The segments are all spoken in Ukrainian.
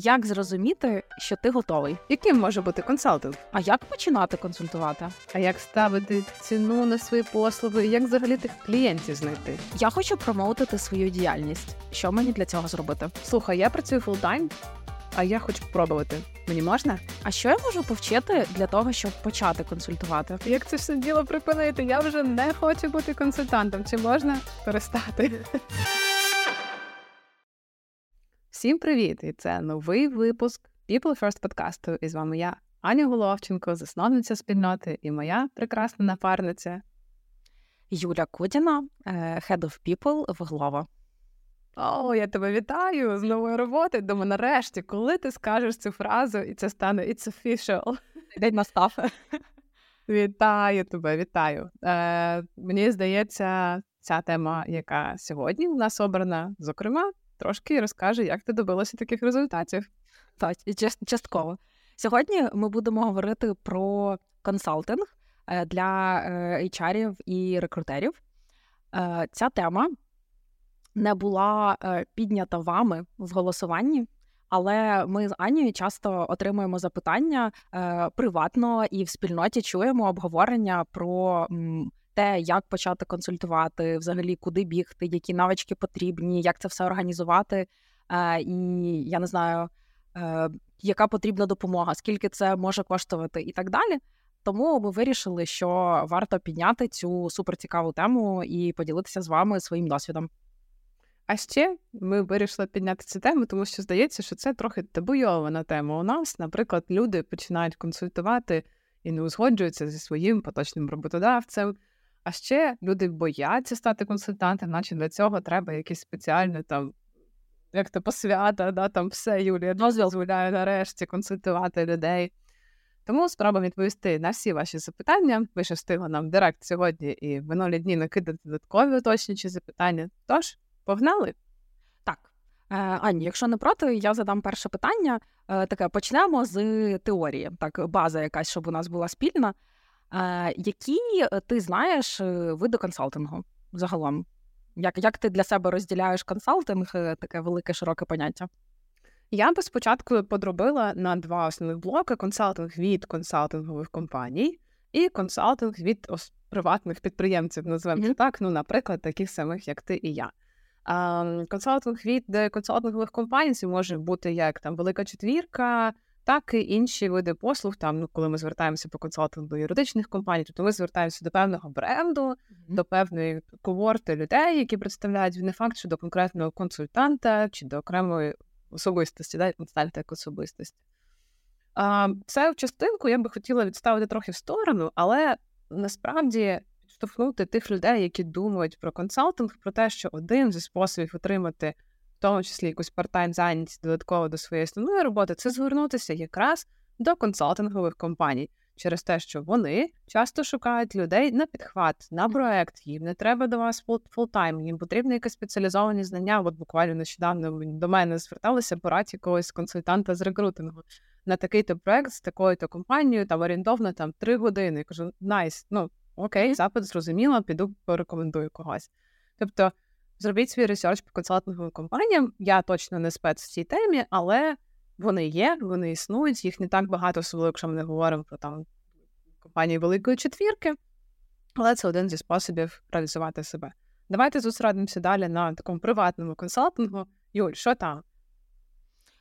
Як зрозуміти, що ти готовий? Яким може бути консалтинг? А як починати консультувати? А як ставити ціну на свої послуги? Як взагалі тих клієнтів знайти? Я хочу промоутити свою діяльність. Що мені для цього зробити? Слухай, я працюю full-time, а я хочу спробувати. Мені можна? А що я можу повчити для того, щоб почати консультувати? Як це все діло припинити? Я вже не хочу бути консультантом. Чи можна перестати? Всім привіт! І це новий випуск People First подкасту. І з вами я, Аня Головченко, засновниця спільноти, і моя прекрасна напарниця Юля Кудіна, е, Head of People в Глова. О, я тебе вітаю з нової роботи. Думаю, нарешті, коли ти скажеш цю фразу, і це стане It's official. День настав. Вітаю тебе, вітаю. Е, Мені здається, ця тема, яка сьогодні у нас обрана, зокрема, трошки розкаже, як ти добилася таких результатів. Так, частково. Сьогодні ми будемо говорити про консалтинг е, для HR-ів і рекрутерів. Е, ця тема не була е, піднята вами в голосуванні, але ми з Анією часто отримуємо запитання приватно і в спільноті чуємо обговорення про те, як почати консультувати, взагалі куди бігти, які навички потрібні, як це все організувати. Е, і я не знаю, е, яка потрібна допомога, скільки це може коштувати, і так далі. Тому ми вирішили, що варто підняти цю суперцікаву тему і поділитися з вами своїм досвідом. А ще ми вирішили підняти цю тему, тому що здається, що це трохи табуйована тема. У нас, наприклад, люди починають консультувати і не узгоджуються зі своїм поточним роботодавцем. А ще люди бояться стати консультантом, наче для цього треба якісь спеціальне там, як то посвята, да, там все, Юлія, дозволяю нарешті консультувати людей. Тому спробуємо відповісти на всі ваші запитання. Ви ще встигли нам директ сьогодні і в минулі дні накидати додаткові уточнюючі запитання. Тож, погнали? Так. Е, Ані, якщо не проти, я задам перше питання. Е, таке почнемо з теорії. Так, база якась, щоб у нас була спільна. Які е, ти знаєш е, види консалтингу загалом? Як як ти для себе розділяєш консалтинг, е, таке велике широке поняття? Я би спочатку подробила на два основних блоки: консалтинг від консалтингових компаній і консалтинг від ос- приватних підприємців, називаємо mm-hmm. так, ну, наприклад, таких самих, як ти і я. А, Консалтинг від консалтингових компаній може бути як там велика четвірка так і інші види послуг. Там, ну, коли ми звертаємося по консалтингу до юридичних компаній, то ми звертаємося до певного бренду, mm-hmm. до певної когорти людей, які представляють не факт, що до конкретного консультанта чи до окремої особистості, да, консультанта як особистості. А, Це частинку я би хотіла відставити трохи в сторону, але насправді підштовхнути тих людей, які думають про консалтинг, про те, що один зі способів отримати в тому числі якусь парт-тайм зайнятість додатково до своєї основної роботи, це звернутися якраз до консалтингових компаній через те, що вони часто шукають людей на підхват, на проект. Їм не треба до вас full-time, їм потрібні якісь спеціалізовані знання. От буквально нещодавно до мене зверталися порадь якогось консультанта з рекрутингу на такий-то проект з такою-то компанією, там орієнтовно там три години. Я кажу, nice, ну окей, запит зрозуміло, піду порекомендую когось. Тобто. Зробіть свій research по консалтинговим компаніям. Я точно не спец в цій темі, але вони є, вони існують. Їх не так багато, особливо, якщо ми не говоримо про там компанії Великої четвірки, але це один зі способів реалізувати себе. Давайте зосередимося далі на такому приватному консалтингу. Юль, що там?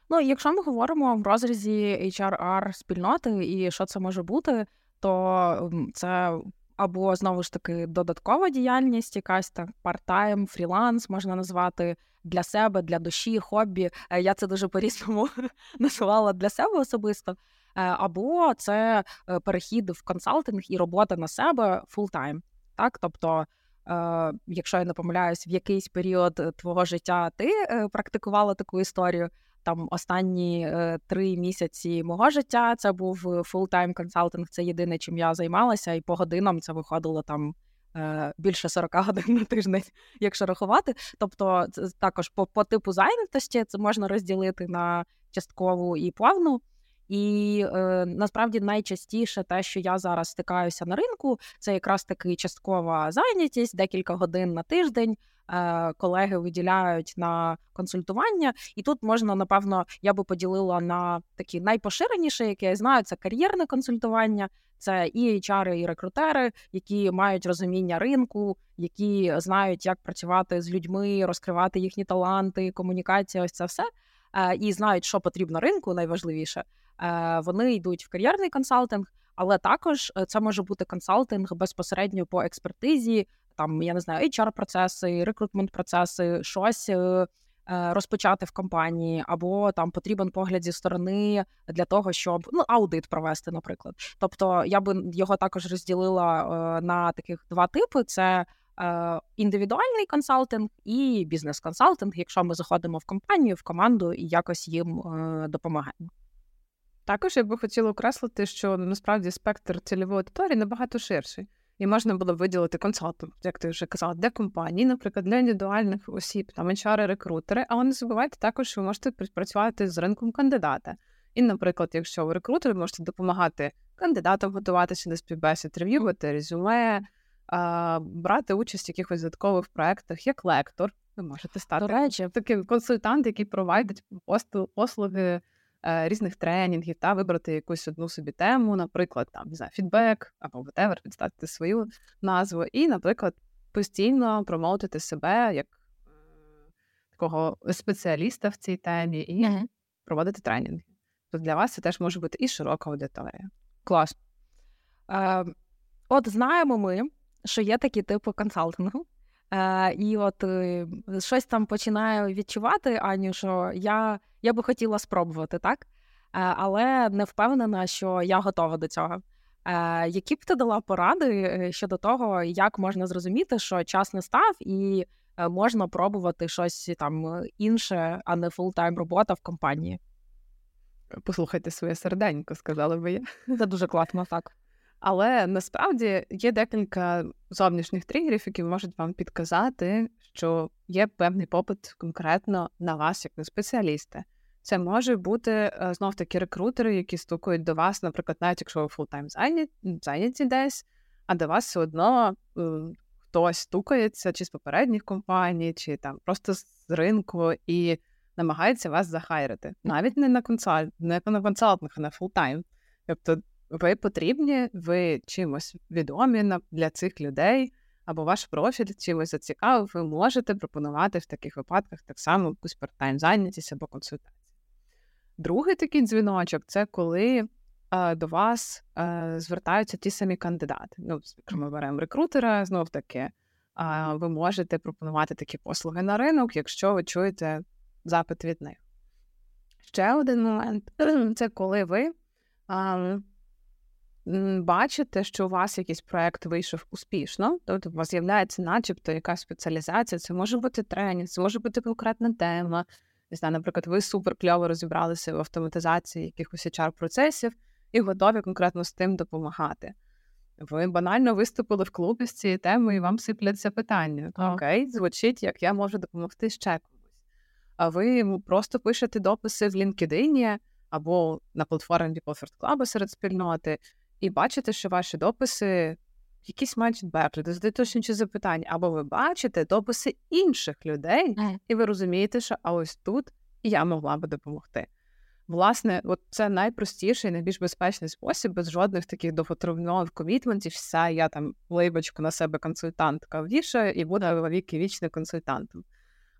Ну, якщо ми говоримо в розрізі HRR спільноти і що це може бути, то це або знову ж таки додаткова діяльність, якась так парт-тайм, фріланс можна назвати для себе, для душі, хобі. Е, я це дуже по-різному називала для себе особисто. Е, або це е, перехід в консалтинг і робота на себе full-time. Так, тобто, якщо я не помиляюсь, в якийсь період твого життя ти практикувала таку історію, там останні е, три місяці мого життя це був full-time консалтинг. Це єдине, чим я займалася, і по годинам це виходило там. Е, більше 40 годин на тиждень, якщо рахувати. Тобто, також по по типу зайнятості це можна розділити на часткову і повну. І е, насправді найчастіше те, що я зараз стикаюся на ринку, це якраз таки часткова зайнятість, декілька годин на тиждень. Е, колеги виділяють на консультування, і тут можна, напевно, я би поділила на такі найпоширеніше, яке я знаю, це кар'єрне консультування. Це і HR, і рекрутери, які мають розуміння ринку, які знають, як працювати з людьми, розкривати їхні таланти, комунікація. Ось це все. Е, і знають, що потрібно ринку, найважливіше. Е, вони йдуть в кар'єрний консалтинг, але також це може бути консалтинг безпосередньо по експертизі, там я не знаю, hr процеси, рекрутмент процеси, щось е, е, розпочати в компанії, або там потрібен погляд зі сторони для того, щоб ну аудит провести, наприклад. Тобто я би його також розділила е, на таких два типи: це індивідуальний консалтинг і бізнес-консалтинг, якщо ми заходимо в компанію, в команду і якось їм допомагаємо. Також я би хотіла окреслити, що насправді спектр цільової аудиторії набагато ширший і можна було б виділити консалтинг, як ти вже казала, для компаній, наприклад, для індивідуальних осіб, там HR, рекрутери. Але не забувайте також, що ви можете працювати з ринком кандидата. І, наприклад, якщо ви рекрутер, ви можете допомагати кандидатам готуватися до співбесід, рев'ювати резюме, брати участь в якихось додаткових проектах, як лектор. Ви можете стати речі, таким консультант, який провайдить послуги різних тренінгів та вибрати якусь одну собі тему, наприклад, там не знаю, фідбек або whatever, підставити свою назву, і, наприклад, постійно промоутити себе як е, такого спеціаліста в цій темі і mm-hmm. проводити тренінги. Тобто для вас це теж може бути і широка аудиторія. Клас. Е, От знаємо ми, що є такі типи консалтингу. Е, І от е, щось там починаю відчувати, Аню, що я я би хотіла спробувати, так? Е, але не впевнена, що я готова до цього. Е, Які б ти дала поради е, щодо того, як можна зрозуміти, що час настав, і е, можна пробувати щось там інше, а не full-time робота в компанії? Послухайте своє серденько, сказала би я. Це дуже класно, так. Але насправді є декілька зовнішніх тригерів, які можуть вам підказати, що є певний попит конкретно на вас, як на спеціаліста. Це може бути е, знов таки рекрутери, які стукають до вас, наприклад, навіть якщо ви full-time зайняті десь, а до вас все одно хтось стукається, чи з попередніх компаній, чи там просто з ринку і намагається вас захайрити. Навіть не на консаль, не на консалтинг, а на full-time. Тобто ви потрібні, ви чимось відомі для цих людей, або ваш профіль чимось зацікавив, ви можете пропонувати в таких випадках так само якусь part-time зайнятість або консультацію. Другий такий дзвіночок це коли е, до вас е, звертаються ті самі кандидати. Ну, ми беремо рекрутера, знов таки ви можете пропонувати такі послуги на ринок, якщо ви чуєте запит від них. Ще один момент це коли ви бачите, що у вас якийсь проект вийшов успішно, тобто у вас з'являється, начебто, якась спеціалізація, це може бути тренінг, це може бути конкретна тема. Не знаю, наприклад, ви супер кльово розібралися в автоматизації якихось hr процесів і готові конкретно з тим допомагати. Ви банально виступили в клубі з цією темою, і вам сипляться питання. Окей, звучить, як я можу допомогти ще комусь. А ви просто пишете дописи в LinkedIn або на платформі People First Club серед спільноти, і бачите, що ваші дописи якісь мають задають інші запитання, або ви бачите дописи інших людей, і ви розумієте, що а ось тут я могла би допомогти. Власне, от це найпростіший, найбільш безпечний спосіб, без жодних таких довготривних комітментів. Все, я там лейбочку на себе консультантка вішаю і буду віки вічним консультантом.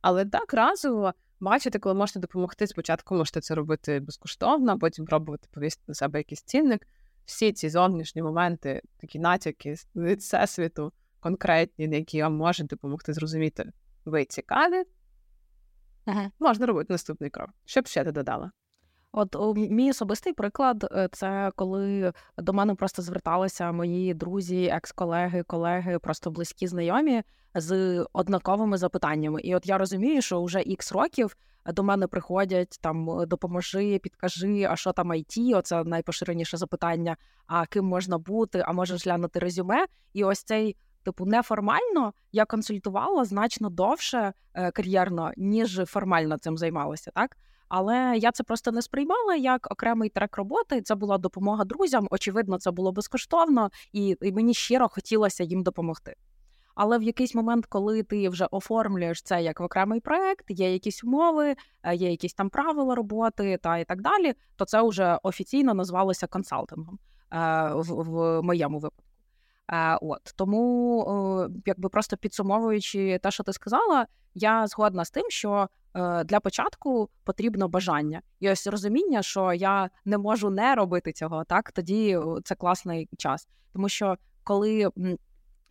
Але так разово бачите, коли можете допомогти, спочатку можете це робити безкоштовно, потім пробувати повісити на себе якийсь цінник всі ці зовнішні моменти, такі натяки від всесвіту, конкретні, які вам можуть допомогти зрозуміти, ви цікаві, ага. можна робити наступний крок. Що б ще ти додала? От мій особистий приклад е, це коли до мене просто зверталися мої друзі, екс-колеги, колеги, просто близькі знайомі з однаковими запитаннями. І от я розумію, що вже ікс років до мене приходять там допоможи, підкажи, а що там IT, Оце найпоширеніше запитання. А ким можна бути? А можеш глянути резюме? І ось цей. Типу, неформально я консультувала значно довше е, кар'єрно, ніж формально цим займалася, так Але я це просто не сприймала як окремий трек роботи. Це була допомога друзям. Очевидно, це було безкоштовно, і, і мені щиро хотілося їм допомогти. Але в якийсь момент, коли ти вже оформлюєш це як в окремий проект, є якісь умови, е, є якісь там правила роботи та і так далі, то це вже офіційно назвалося консалтингом е, в, в моєму випадку. Е, от тому, якби просто підсумовуючи те, що ти сказала, я згодна з тим, що для початку потрібно бажання і ось розуміння, що я не можу не робити цього, так тоді це класний час, тому що коли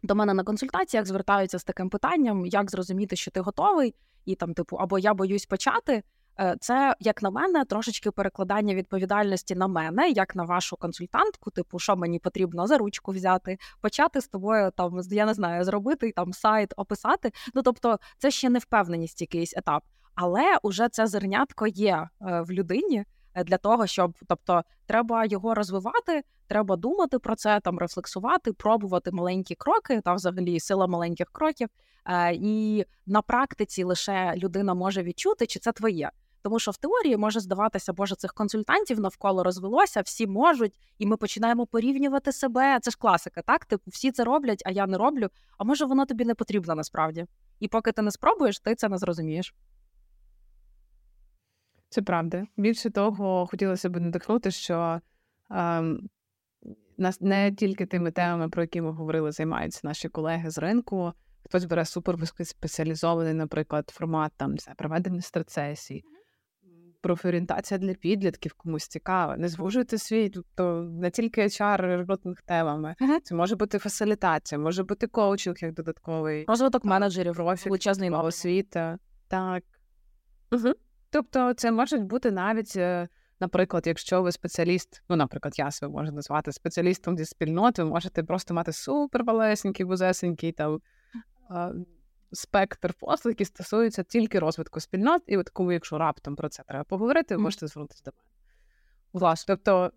до мене на консультаціях звертаються з таким питанням, як зрозуміти, що ти готовий, і там, типу, або я боюсь почати. Е, це, як на мене, трошечки перекладання відповідальності на мене, як на вашу консультантку, типу, що мені потрібно за ручку взяти, почати з тобою там, я не знаю, зробити там сайт, описати. Ну тобто, це ще не впевненість, якийсь етап, але уже це зернятко є е, в людині. Е, для того, щоб тобто треба його розвивати, треба думати про це, там рефлексувати, пробувати маленькі кроки, та взагалі сила маленьких кроків. Е, і на практиці лише людина може відчути, чи це твоє. Тому що в теорії може здаватися, боже, цих консультантів навколо розвелося, всі можуть, і ми починаємо порівнювати себе. Це ж класика, так? Типу, всі це роблять, а я не роблю. А може воно тобі не потрібно насправді? І поки ти не спробуєш, ти це не зрозумієш. Це правда. Більше того, хотілося б надихнути, що ем, нас не тільки тими темами, про які ми говорили, займаються наші колеги з ринку. Хтось бере супер спеціалізований, наприклад, формат там проведення страцесій, профорієнтація для підлітків комусь цікаве. Не звужуйте свій, тобто не тільки HR рекрутинг темами. Uh-huh. Це може бути фасилітація, може бути коучинг як додатковий розвиток менеджерів, величезний освіта. Так. Угу. Тобто, це можуть бути навіть, е, наприклад, якщо ви спеціаліст, ну, наприклад, я себе можу назвати спеціалістом зі спільноти, ви можете просто мати супермалесенький, вузесенький там спектр послуг, які стосуються тільки розвитку спільнот, і от коли, якщо раптом про це треба поговорити, ви можете звернутися до мене. Власне, тобто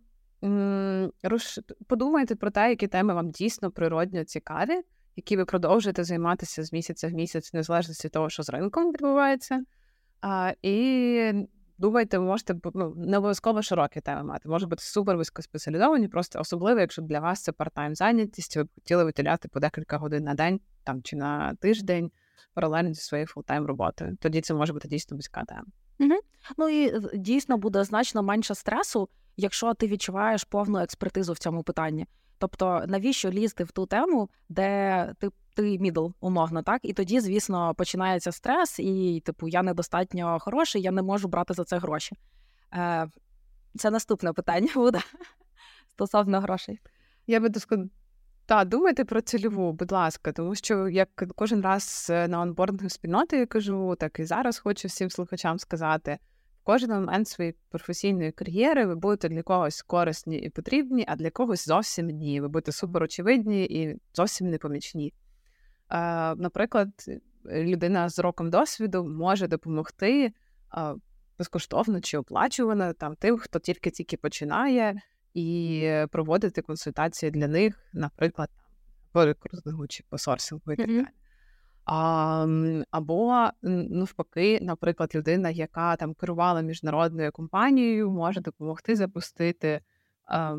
подумайте про те, які теми вам дійсно природньо цікаві, які ви продовжуєте займатися з місяця в місяць, незалежно від того, що з ринком відбувається. А, І думайте, ви можете ну, не обов'язково широкі теми мати. Може бути супер вузькоспеціалізовані, просто особливо, якщо для вас це part-time зайнятість, ви б хотіли виділяти по декілька годин на день там чи на тиждень паралельно зі своєю full-time роботою. Тоді це може бути дійсно вузька тема. Угу. Ну і дійсно буде значно менше стресу, якщо ти відчуваєш повну експертизу в цьому питанні. Тобто, навіщо лізти в ту тему, де ти ти мідл, умовно, так? І тоді, звісно, починається стрес, і, типу, я недостатньо хороший, я не можу брати за це гроші. Е, Це наступне питання буде стосовно грошей. Я би сказала, та думайте про цільову, будь ласка, тому що як кожен раз е, на онбордингу спільноти я кажу, так і зараз хочу всім слухачам сказати в кожен момент своєї професійної кар'єри ви будете для когось корисні і потрібні, а для когось зовсім ні. Ви будете суперочевидні і зовсім непомічні. Е, наприклад, людина з роком досвіду може допомогти безкоштовно чи оплачувано там тим, хто тільки-тільки починає, і проводити консультації для них, наприклад, по рекрутингу чи по сорсингу і так далі. А, Або навпаки, наприклад, людина, яка там керувала міжнародною компанією, може допомогти запустити а,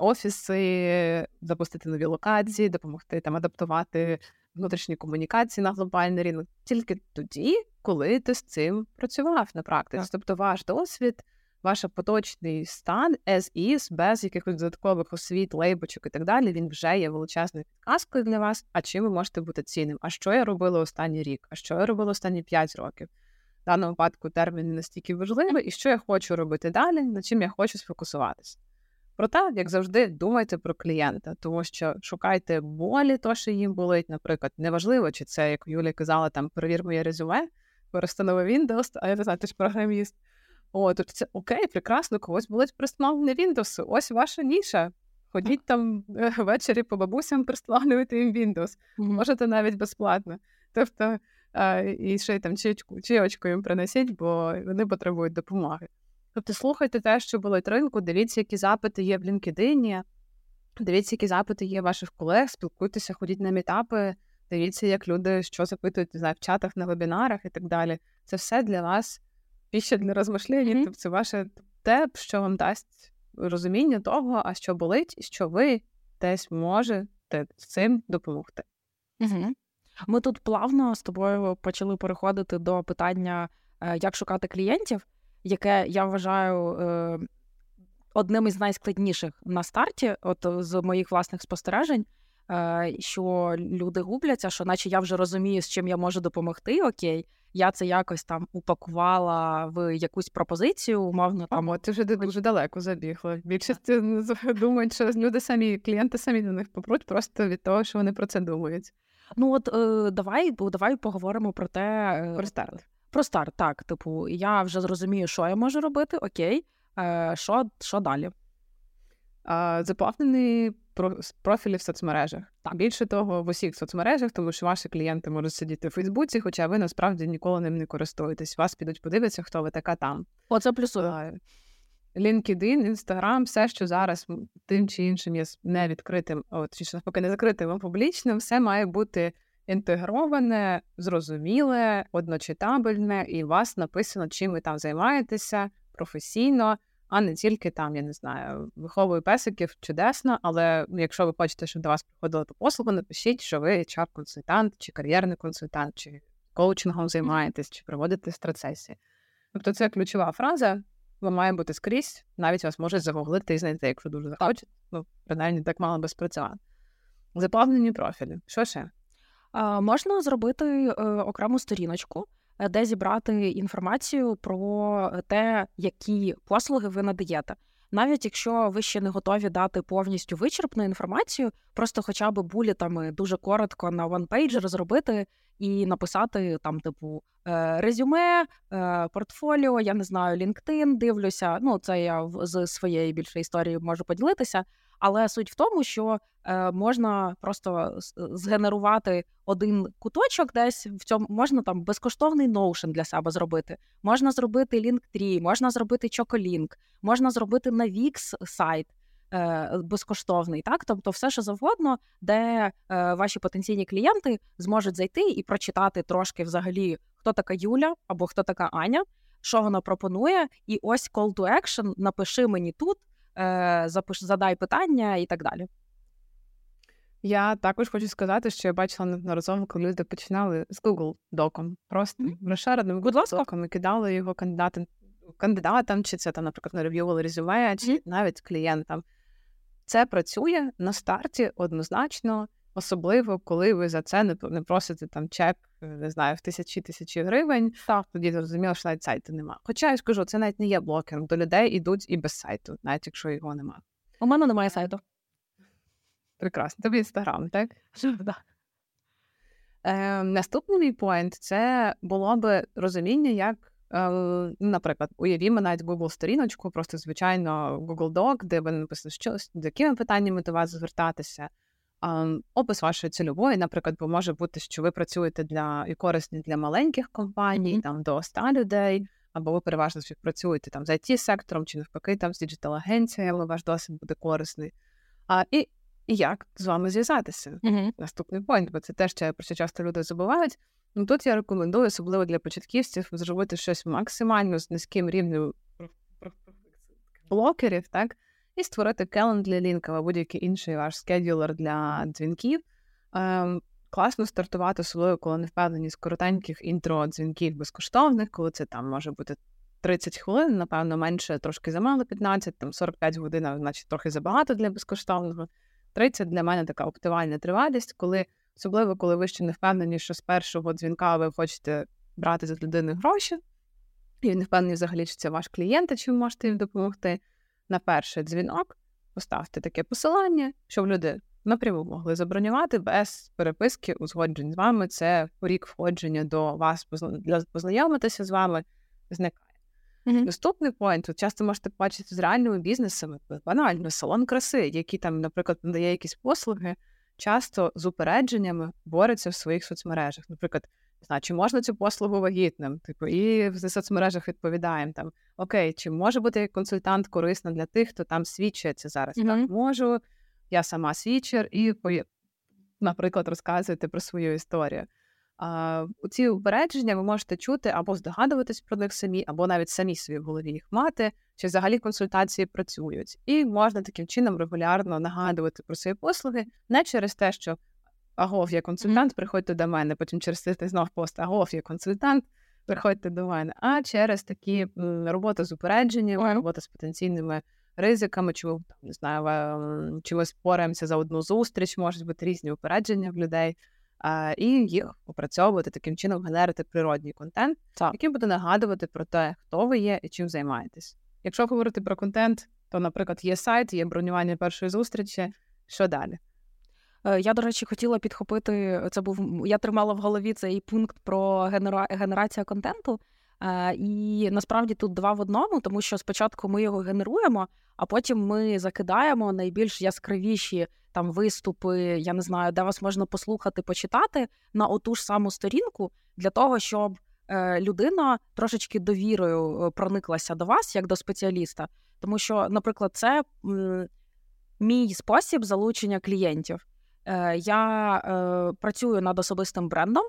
офіси, запустити нові локації, допомогти там адаптувати внутрішні комунікації на глобальний ринок тільки тоді, коли ти з цим працював на практиці. Тобто, ваш досвід ваш поточний стан as is, без якихось додаткових освіт, лейбочок і так далі, він вже є величезною підказкою для вас. А чим ви можете бути цінним? А що я робила останній рік? А що я робила останні 5 років? В даному випадку термін настільки важливий, і що я хочу робити далі, над чим я хочу сфокусуватися. Проте, як завжди, думайте про клієнта, тому що шукайте болі, то, що їм болить, наприклад, неважливо, чи це, як Юлія казала, там перевір моє резюме, перестанови Windows, а я не знаю, ти ж програміст. О, тобто це окей, прекрасно, когось болить пристановлення Windows. Ось ваша ніша. Ходіть там е, ввечері по бабусям, пристановлювати їм Windows. Можете навіть безплатно. Тобто, і ще й там чайочку, чайочку їм принесіть, бо вони потребують допомоги. Тобто, слухайте те, що болить ринку, дивіться, які запити є в LinkedIn, дивіться, які запити є ваших колег, спілкуйтеся, ходіть на мітапи, дивіться, як люди що запитують не знаю, в чатах, на вебінарах і так далі. Це все для вас піща для розмишлення, mm-hmm. тобто це ваше те, що вам дасть розуміння того, а що болить, і що ви десь можете з цим допомогти. Угу. Ми тут плавно з тобою почали переходити до питання, е, як шукати клієнтів, яке я вважаю е, одним із найскладніших на старті, от з моїх власних спостережень. Е, що люди губляться, що наче я вже розумію, з чим я можу допомогти. Окей, я це якось там упакувала в якусь пропозицію, умовно там. О, ти вже дуже далеко забігла. Більшість думають, що люди самі, клієнти самі до них попруть просто від того, що вони про це думають. Ну от е, давай давай поговоримо про те е, про старт. Про старт, так. Типу, я вже зрозумію, що я можу робити. Окей, е, що що далі? А, Заповнений профілі в соцмережах. Так. Більше того, в усіх соцмережах, тому що ваші клієнти можуть сидіти в Фейсбуці, хоча ви насправді ніколи ним не користуєтесь. Вас підуть подивитися, хто ви така там. Оце плюсує. LinkedIn, Instagram, все, що зараз тим чи іншим є не відкритим, от чи навпаки не закритим, а публічним, все має бути інтегроване, зрозуміле, одночитабельне, і у вас написано, чим ви там займаєтеся професійно а не тільки там, я не знаю, виховую песиків чудесно, але якщо ви хочете, щоб до вас приходили по послугу, напишіть, що ви HR-консультант, чи кар'єрний консультант, чи коучингом займаєтесь, чи проводите страцесії. Тобто це ключова фраза, вона має бути скрізь, навіть вас можуть загуглити і знайти, якщо дуже захочете. Ну, принаймні, так мало би спрацювати. Заповнені профілі. Що ще? Можна зробити е, окрему сторіночку. Е, де зібрати інформацію про те, які послуги ви надаєте. Навіть якщо ви ще не готові дати повністю вичерпну інформацію, просто хоча б bullet ами дуже коротко на one-page розробити і написати там, типу, е, резюме, е, портфоліо, я не знаю, LinkedIn, дивлюся. Ну, це я з своєї більше історії можу поділитися. Але суть в тому, що е, можна просто згенерувати один куточок, десь в цьому можна там безкоштовний Notion для себе зробити. Можна зробити Linktree, можна зробити Chocolink, можна зробити на Wix сайт. Е, безкоштовний, так тобто, все, що завгодно, де е, ваші потенційні клієнти зможуть зайти і прочитати трошки взагалі, хто така Юля або хто така Аня, що вона пропонує, і ось call to action, напиши мені тут, Е, запиш, задай питання і так далі. Я також хочу сказати, що я бачила неодноразово, коли люди починали з Google доком, просто mm-hmm. розшареним Google доком і кидали його кандидатам, кандидатам, чи це там, наприклад, нарев'ювали резюме, чи mm-hmm. навіть клієнтам. Це працює на старті однозначно, особливо коли ви за це не не просите там чек, не знаю, в тисячі тисячі гривень. Так. Тоді зрозуміло, що навіть сайту немає. Хоча я скажу, це навіть не є блокером. До людей йдуть і без сайту, навіть якщо його немає. У мене немає сайту. Прекрасно. Тобі інстаграм, так? Е, Наступний мій поінт це було би розуміння, як, е, наприклад, уявімо навіть Google сторіночку, просто звичайно Google Doc, де ви написано, що з якими питаннями до вас звертатися. Опис вашої цільової, наприклад, бо може бути, що ви працюєте для і корисні для маленьких компаній, mm-hmm. там до 100 людей, або ви переважно працюєте там з IT сектором чи навпаки там з digital агенціями ваш досвід буде корисний. А, І і як з вами зв'язатися? Mm-hmm. Наступний point, бо це те, що про що часто люди забувають. Ну тут я рекомендую, особливо для початківців, зробити щось максимально з низьким рівнем блокерів, так і створити Calendly лінк або будь-який інший ваш скедюлер для дзвінків. Ем, Класно стартувати особливо, коли не впевнені з коротеньких інтро дзвінків безкоштовних, коли це там може бути 30 хвилин, напевно, менше трошки замало 15, там 45 годин, значить трохи забагато для безкоштовного. 30 для мене така оптимальна тривалість, коли особливо коли ви ще не впевнені, що з першого дзвінка ви хочете брати за людини гроші, і не впевнені взагалі, чи це ваш клієнт, чи ви можете їм допомогти на перший дзвінок, поставте таке посилання, щоб люди напряму могли забронювати без переписки, узгоджень з вами. Це рік входження до вас, для познайомитися з вами зникає. Mm-hmm. Наступний поінт, тут часто можете побачити з реальними бізнесами, банально, салон краси, які там, наприклад, надає якісь послуги, часто з упередженнями бореться в своїх соцмережах. Наприклад, знаю, чи можна цю послугу вагітним? Типу, і в соцмережах відповідаємо там: Окей, чи може бути консультант корисна для тих, хто там свідчиться зараз? Mm-hmm. Так, можу, я сама свідчер, і наприклад, розказуєте про свою історію. А, ці упередження ви можете чути або здогадуватись про них самі, або навіть самі собі в голові їх мати, чи взагалі консультації працюють. І можна таким чином регулярно нагадувати про свої послуги, не через те, що агов, є консультант, приходьте до мене. Потім через тиждень знов пост агов, є консультант, приходьте до мене. А через такі роботи з упередженням, робота з потенційними ризиками, чи там не знаю, чи ми спораємося за одну зустріч, можуть бути різні упередження в людей. А, І їх опрацьовувати таким чином, генерити природній контент, так. який буде нагадувати про те, хто ви є і чим займаєтесь. Якщо говорити про контент, то, наприклад, є сайт, є бронювання першої зустрічі. Що далі? Е, я, до речі, хотіла підхопити. Це був я тримала в голові цей пункт про генера... генерацію контенту. Е, і насправді тут два в одному, тому що спочатку ми його генеруємо, а потім ми закидаємо найбільш яскравіші там виступи, я не знаю, де вас можна послухати, почитати на оту ж саму сторінку для того, щоб е, людина трошечки довірою прониклася до вас як до спеціаліста. Тому що, наприклад, це мій спосіб залучення клієнтів. Е, я е, працюю над особистим брендом.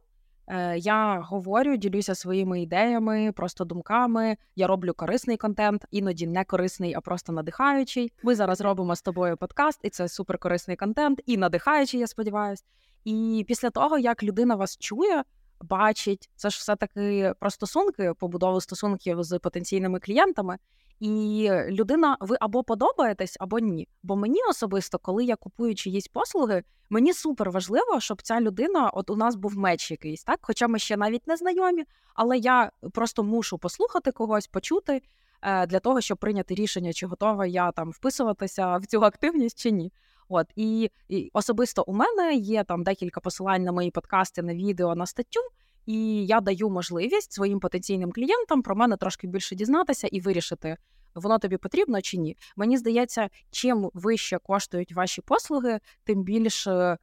Е, я говорю, ділюся своїми ідеями, просто думками. Я роблю корисний контент, іноді не корисний, а просто надихаючий. Ми зараз робимо з тобою подкаст, і це суперкорисний контент, і надихаючий, я сподіваюся. І після того, як людина вас чує, бачить, це ж все таки про стосунки, побудову стосунків з потенційними клієнтами. І людина, ви або подобаєтесь, або ні. Бо мені особисто, коли я купую чиїсь послуги, мені супер важливо, щоб ця людина, от у нас був меч якийсь, так? Хоча ми ще навіть не знайомі, але я просто мушу послухати когось, почути е, для того, щоб прийняти рішення, чи готова я там вписуватися в цю активність чи ні. От і, і особисто у мене є там декілька посилань на мої подкасти, на відео, на статтю. І я даю можливість своїм потенційним клієнтам про мене трошки більше дізнатися і вирішити, воно тобі потрібно чи ні. Мені здається, чим вище коштують ваші послуги, тим більше е,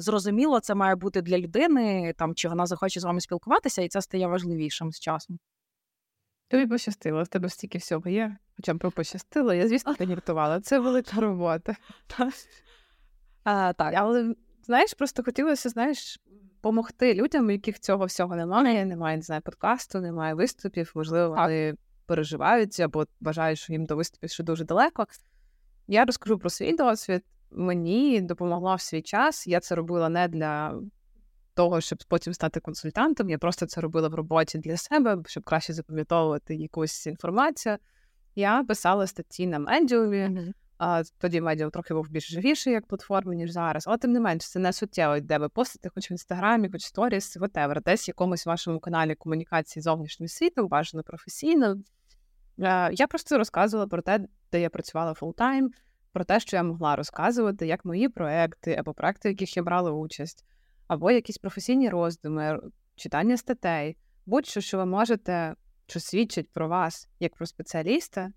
зрозуміло це має бути для людини, там чи вона захоче з вами спілкуватися, і це стає важливішим з часом. Тобі пощастило, в тебе стільки всього є. Хоча б пощастило, я, звісно, не гіртувала. Це велика робота. А, Так, але знаєш, просто хотілося, знаєш, допомогти людям, у яких цього всього немає. Немає не знаю, подкасту, немає виступів, можливо, вони переживають або вважають, що їм до виступів ще дуже далеко. Я розкажу про свій досвід. Мені допомогла в свій час. Я це робила не для того, щоб потім стати консультантом. Я просто це робила в роботі для себе, щоб краще запам'ятовувати якусь інформацію. Я писала статті на медіумі. А Тоді медіум трохи був більш живіший як платформа, ніж зараз. Але тим не менш, це не суттєво, де ви постите, хоч в інстаграмі, хоч сторіс, whatever, десь в якомусь вашому каналі комунікації з зовнішнім світом, бажано професійно. Я просто розказувала про те, де я працювала full-time, про те, що я могла розказувати, як мої проекти або проекти, в яких я брала участь, або якісь професійні роздуми, читання статей, будь-що, що ви можете, що свідчить про вас як про спеціаліста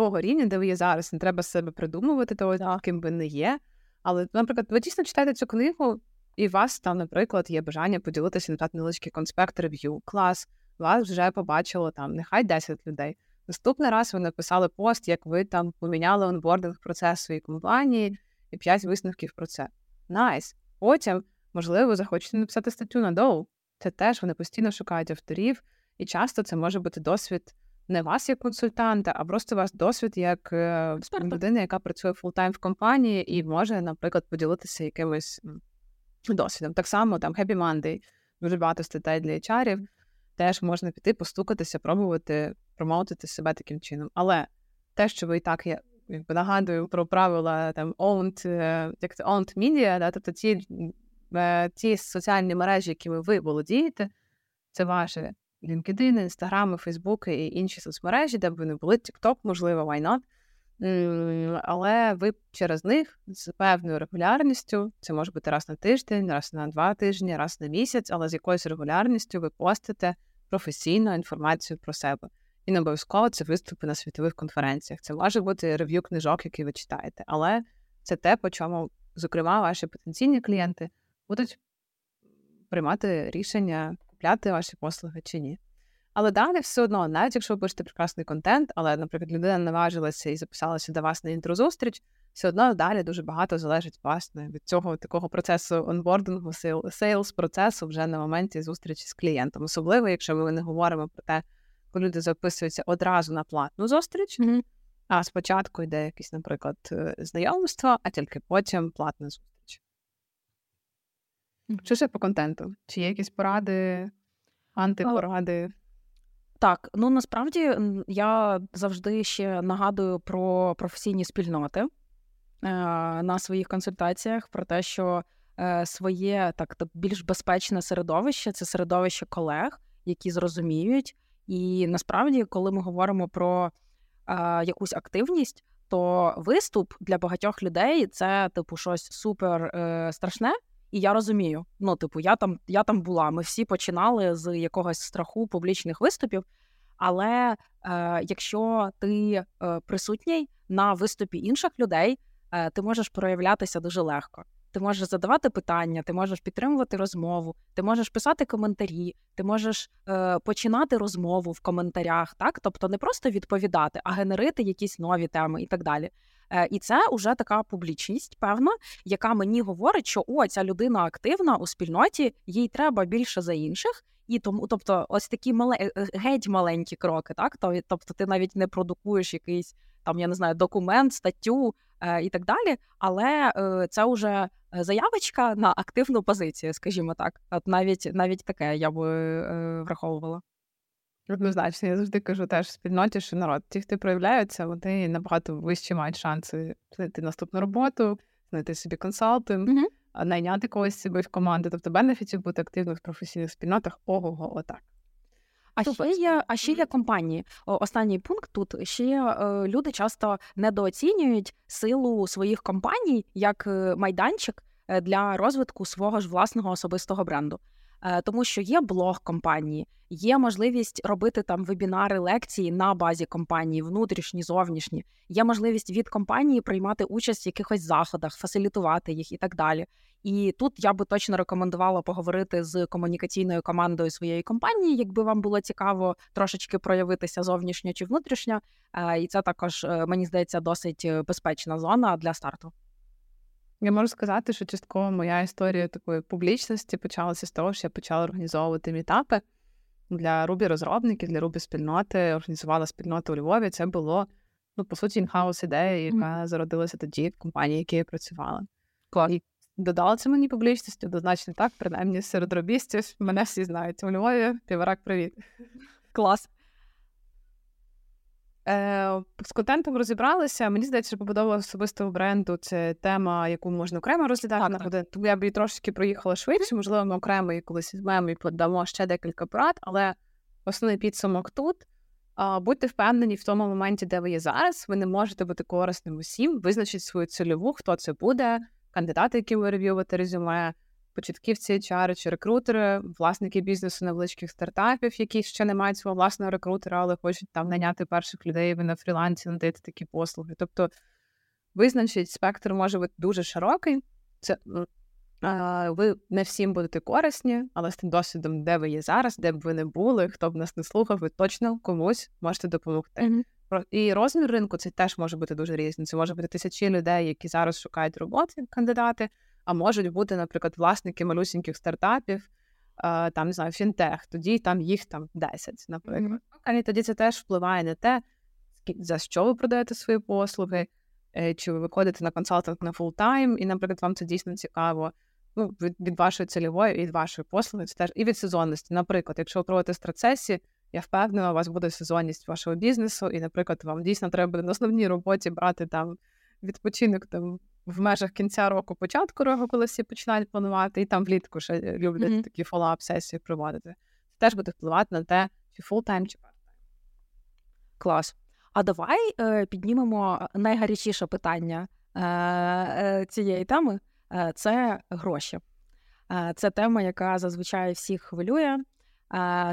того рівня, де ви є зараз. Не треба себе придумувати, того, так. ким ви не є. Але, наприклад, ви дійсно читаєте цю книгу, і у вас там, наприклад, є бажання поділитися на невеличкий конспект review, клас, вас вже побачило там, нехай 10 людей. Наступний раз ви написали пост, як ви там поміняли onboarding процес своєї компанії і 5 висновків про це. Nice. Потім, можливо, ви захочете написати статтю на DOU. Це теж вони постійно шукають авторів, і часто це може бути досвід не вас як консультанта, а просто ваш досвід як е, людина, яка працює full-time в компанії і може, наприклад, поділитися якимось досвідом. Так само там Happy Monday, дуже багато статей для HR, теж можна піти, постукатися, пробувати промоутити себе таким чином. Але те, що ви і так я якби нагадую про правила там owned, е, як це owned media, да, тобто ті, е, ті соціальні мережі, якими ви володієте, це ваше LinkedIn, Instagram, Facebook і інші соцмережі, де б ви не були, TikTok, можливо, why not. Але ви через них з певною регулярністю, це може бути раз на тиждень, раз на два тижні, раз на місяць, але з якоюсь регулярністю ви постите професійну інформацію про себе. І не обов'язково це виступи на світових конференціях. Це може бути рев'ю книжок, які ви читаєте. Але це те, по чому, зокрема, ваші потенційні клієнти будуть приймати рішення купляти ваші послуги чи ні. Але далі все одно, навіть якщо ви пишете прекрасний контент, але, наприклад, людина наважилася і записалася до вас на інтрозустріч, все одно далі дуже багато залежить власне від цього такого процесу онбордингу, сейлс процесу вже на моменті зустрічі з клієнтом. Особливо, якщо ми не говоримо про те, коли люди записуються одразу на платну зустріч, mm-hmm. а спочатку йде якесь, наприклад, е, знайомство, а тільки потім платна зустріч. Що ще по контенту? Чи є якісь поради, антипоради? Так, ну насправді я завжди ще нагадую про професійні спільноти. Е, на своїх консультаціях про те, що е, своє так більш безпечне середовище це середовище колег, які зрозуміють. І насправді, коли ми говоримо про е, якусь активність, то виступ для багатьох людей це типу щось супер страшне. І я розумію, ну, типу, я там я там була. Ми всі починали з якогось страху публічних виступів. Але е, якщо ти е, присутній на виступі інших людей, Е, ти можеш проявлятися дуже легко. Ти можеш задавати питання, ти можеш підтримувати розмову, ти можеш писати коментарі, ти можеш е, починати розмову в коментарях, так тобто не просто відповідати, а генерити якісь нові теми і так далі. Е, І це вже така публічність, певна, яка мені говорить, що о, ця людина активна у спільноті, їй треба більше за інших. І тому, тобто, ось такі мале е, е, геть маленькі кроки, так тобто, ти навіть не продукуєш якийсь там, я не знаю, документ, статтю е, і так далі. Але е, це вже заявочка на активну позицію, скажімо так. От навіть навіть таке я би е, враховувала. Однозначно, я завжди кажу теж в спільноті, що народ, ті, хто проявляються, вони набагато вищі мають шанси знайти наступну роботу, знайти собі консалтинг, mm-hmm. найняти когось собі в команду. Тобто бенефітів бути активним в професійних спільнотах ого-го, отак. А ще є, а ще є компанії. Останній пункт тут ще е, люди часто недооцінюють силу своїх компаній як е, майданчик е, для розвитку свого ж власного особистого бренду. Е, тому що є блог компанії, є можливість робити там вебінари, лекції на базі компанії, внутрішні, зовнішні. Є можливість від компанії приймати участь в якихось заходах, фасилітувати їх і так далі. І тут я би точно рекомендувала поговорити з комунікаційною командою своєї компанії, якби вам було цікаво трошечки проявитися зовнішньо чи внутрішньо. Е, і це також е, мені здається досить безпечна зона для старту. Я можу сказати, що частково моя історія такої публічності почалася з того, що я почала організовувати мітапи для рубі розробників, для рубі спільноти, організувала спільноту у Львові. Це було ну по суті інхаус ідея, яка зародилася тоді в компанії, в якій я працювала. Клас. І додала це мені публічності, однозначно так, принаймні серед робістів мене всі знають. У Львові піврак, привіт. Клас. Е, З контентом розібралися. Мені здається, що побудова особистого бренду це тема, яку можна окремо розглядати так, годин. Тому я б її трошки проїхала швидше. Можливо, ми окремо її колись візьмемо і подамо ще декілька порад, але основний підсумок тут. Будьте впевнені в тому моменті, де ви є зараз. Ви не можете бути корисним усім. Визначіть свою цільову, хто це буде, кандидати, які ви рев'ювати резюме початківці HR чи рекрутери, власники бізнесу невеличких стартапів, які ще не мають свого власного рекрутера, але хочуть там наняти перших людей ви на фрілансі, надати такі послуги. Тобто визначить, спектр може бути дуже широкий. Це ви не всім будете корисні, але з тим досвідом, де ви є зараз, де б ви не були, хто б нас не слухав, ви точно комусь можете допомогти. Mm-hmm. І розмір ринку це теж може бути дуже різний. Це може бути тисячі людей, які зараз шукають роботи, кандидати а можуть бути, наприклад, власники малюсіньких стартапів, там не знаю, фінтех, тоді там їх там 10, наприклад. Mm-hmm. І тоді це теж впливає на те, за що ви продаєте свої послуги, е, чи ви виходите на консалтинг на full-time, і, наприклад, вам це дійсно цікаво. Ну, від, від вашої цільової і від вашої послуги, це теж і від сезонності. Наприклад, якщо ви проводите стратсесії, я впевнена, у вас буде сезонність вашого бізнесу, і, наприклад, вам дійсно треба буде на основній роботі брати там відпочинок там в межах кінця року, початку року, коли всі починають планувати, і там влітку ще е, люблять мгм такі follow-up сесії проводити. Це теж буде впливати на те, чи full-time, чи part-time. Клас. А давай е, піднімемо найгарячіше питання е, е, цієї теми е, це гроші. Е, це тема, яка зазвичай всіх хвилює.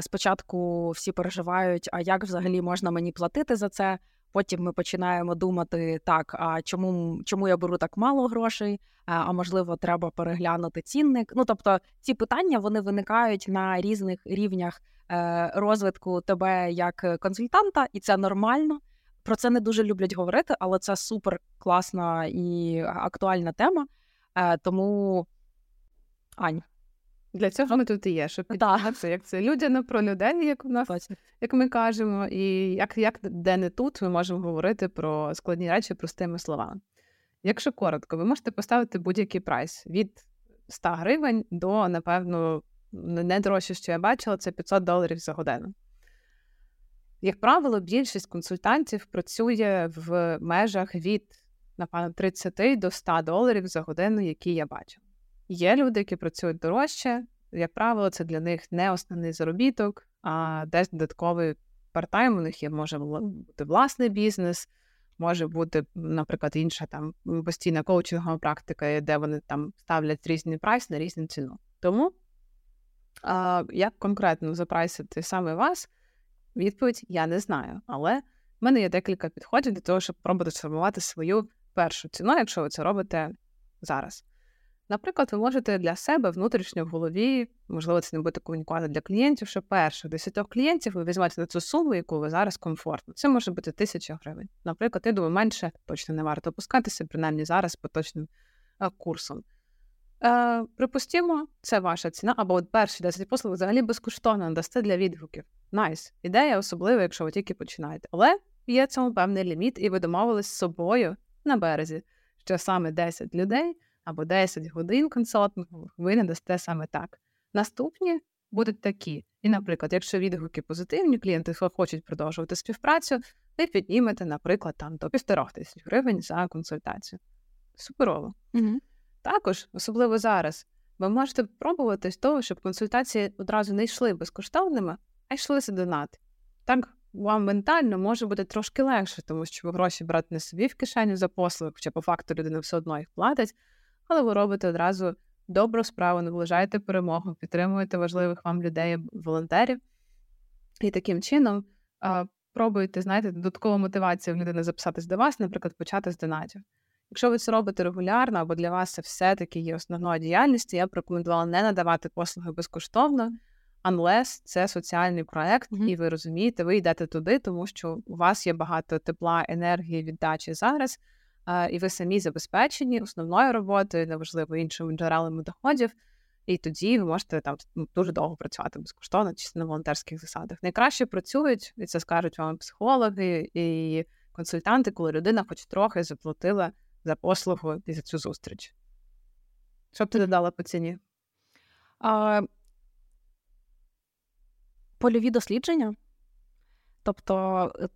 Спочатку всі переживають, а як взагалі можна мені платити за це? Потім ми починаємо думати, так, а чому чому я беру так мало грошей, а можливо, треба переглянути цінник. Ну тобто, ці питання вони виникають на різних рівнях е, розвитку тебе як консультанта, і це нормально. Про це не дуже люблять говорити, але це супер класна і актуальна тема. Е, тому Ань. Для цього ми тут і є, щоб підтриматися, як це людяно про людей, як у нас, як ми кажемо, і як як де не тут ми можемо говорити про складні речі простими словами. Якщо коротко, ви можете поставити будь-який прайс від 100 гривень до, напевно, найдорожче, що я бачила, це 500 доларів за годину. Як правило, більшість консультантів працює в межах від, напевно, 30 до 100 доларів за годину, які я бачила. Є люди, які працюють дорожче. Як правило, це для них не основний заробіток, а десь додатковий партайм. У них є може бути власний бізнес, може бути, наприклад, інша там постійна коучингова практика, де вони там ставлять різний прайс на різну ціну. Тому а, як конкретно запрайсити саме вас, відповідь я не знаю. Але в мене є декілька підходів для того, щоб пробувати сформувати свою першу ціну, якщо ви це робите зараз. Наприклад, ви можете для себе внутрішньо в голові, можливо, це не буде комунікувати для клієнтів, що перших 10 клієнтів ви візьмете на цю суму, яку ви зараз комфортно. Це може бути тисяча гривень. Наприклад, я думаю, менше точно не варто опускатися, принаймні зараз поточним е, курсом. Е, Припустімо, це ваша ціна, або от перші 10 послуг взагалі безкоштовно надасте для відгуків. Nice ідея, особливо, якщо ви тільки починаєте. Але є в цьому певний ліміт, і ви домовились з собою на березі, що саме 10 людей або 10 годин консалтингу ви не дасте саме так. Наступні будуть такі. І, наприклад, якщо відгуки позитивні, клієнти хочуть продовжувати співпрацю, ви піднімете, наприклад, там до півтора тисяч гривень за консультацію. Суперово. Угу. Також, особливо зараз, ви можете пробувати з того, щоб консультації одразу не йшли безкоштовними, а йшли за донат. Так вам ментально може бути трошки легше, тому що ви гроші брати не собі в кишеню за послуги, хоча по факту людина все одно їх платить, але ви робите одразу добру справу, наближаєте перемогу, підтримуєте важливих вам людей, волонтерів. І таким чином а, пробуєте, знаєте, додаткова мотивація в людини записатись до вас, наприклад, почати з донатів. Якщо ви це робите регулярно, або для вас це все-таки є основною діяльністю, я б рекомендувала не надавати послуги безкоштовно, unless це соціальний проект, mm-hmm. і ви розумієте, ви йдете туди, тому що у вас є багато тепла, енергії, віддачі зараз і ви самі забезпечені основною роботою, неважливо іншими джерелами доходів. І тоді ви можете там ну, дуже довго працювати безкоштовно, чи на волонтерських засадах. Найкраще працюють, і це скажуть вам психологи і консультанти, коли людина хоч трохи заплатила за послугу і за цю зустріч. Що б ти додала по ціні? А, Польові дослідження. Тобто е,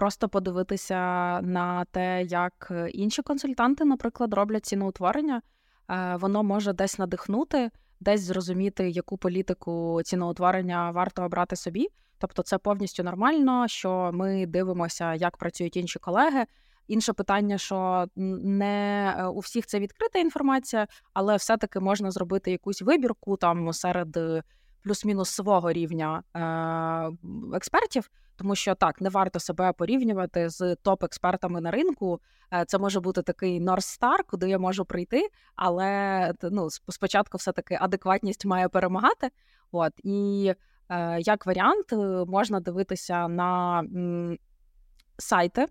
просто подивитися на те, як е, інші консультанти, наприклад, роблять ціноутворення, е, воно може десь надихнути, десь зрозуміти, яку політику ціноутворення варто обрати собі. Тобто, це повністю нормально, що ми дивимося, як працюють інші колеги. Інше питання, що не е, у всіх це відкрита інформація, але все-таки можна зробити якусь вибірку там серед плюс-мінус свого рівня е- експертів, тому що так не варто себе порівнювати з топ-експертами на ринку. Е, це може бути такий North Star, куди я можу прийти, але ну, спочатку все таки адекватність має перемагати. От і е, як варіант можна дивитися на м, сайти.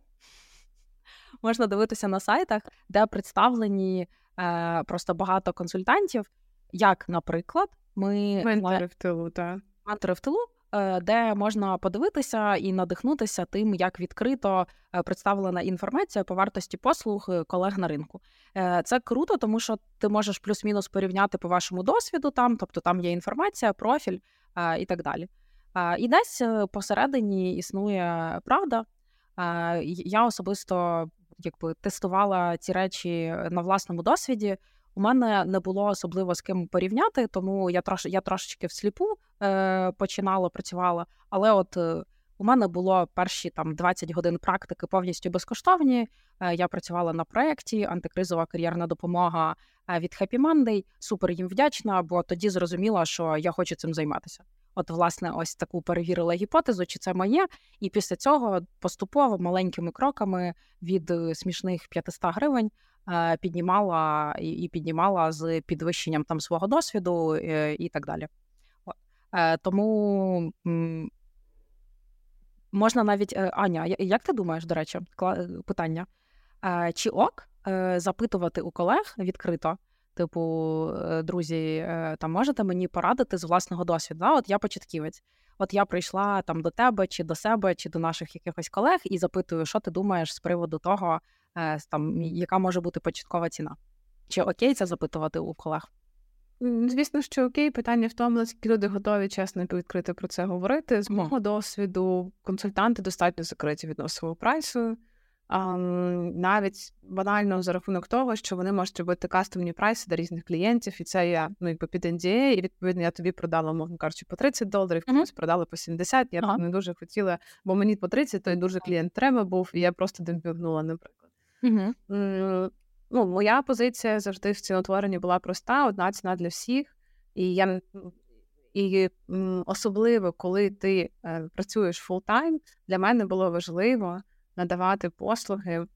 Можна дивитися на сайтах, де представлені е, просто багато консультантів, як, наприклад, ми Ментори в тилу, так. Ментори в тилу, е, де можна подивитися і надихнутися тим, як відкрито е, представлена інформація по вартості послуг е, колег на ринку. Це круто, тому що ти можеш плюс-мінус порівняти по вашому досвіду, там, тобто там є інформація, профіль і так далі. І десь посередині існує правда. Я особисто якби тестувала ці речі на власному досвіді. У мене не було особливо з ким порівняти, тому я трош, я трошечки всліпу е, починала працювала. Але от е, У мене було перші там 20 годин практики повністю безкоштовні. Е, я працювала на проєкті антикризова кар'єрна допомога е, від Happy Monday. Супер їм вдячна, бо тоді зрозуміла, що я хочу цим займатися. От, власне, ось таку перевірила гіпотезу, чи це моє, і після цього поступово маленькими кроками від смішних 500 гривень піднімала і піднімала з підвищенням там свого досвіду і так далі. Тому Можна навіть е, Аня, як ти думаєш, до речі, е, питання? Е, чи ок запитувати у колег відкрито? Типу, друзі, там можете мені порадити з власного досвіду? Да? От я початківець. От я прийшла там до тебе, чи до себе, чи до наших якихось колег, і запитую, що ти думаєш з приводу того, там яка може бути початкова ціна? Чи окей це запитувати у колег? Звісно, що окей, питання в тому, наскільки люди готові чесно і відкрити про це говорити. З мого досвіду консультанти достатньо закриті відносно прайсу. А, навіть банально за рахунок того, що вони можуть робити кастомні прайси для різних клієнтів, і це я ну якби під NDA, і відповідно я тобі продала, умовно кажучи, по 30 доларів, комусь mm-hmm. продала по 70, Я ага. не дуже хотіла, бо мені по 30, то й дуже клієнт треба був, і я просто демпінгнула, наприклад. Mm-hmm ну, моя позиція завжди в ціноутворенні була проста: одна ціна для всіх. І я і особливо, коли ти е, працюєш full-time, для мене було важливо надавати послуги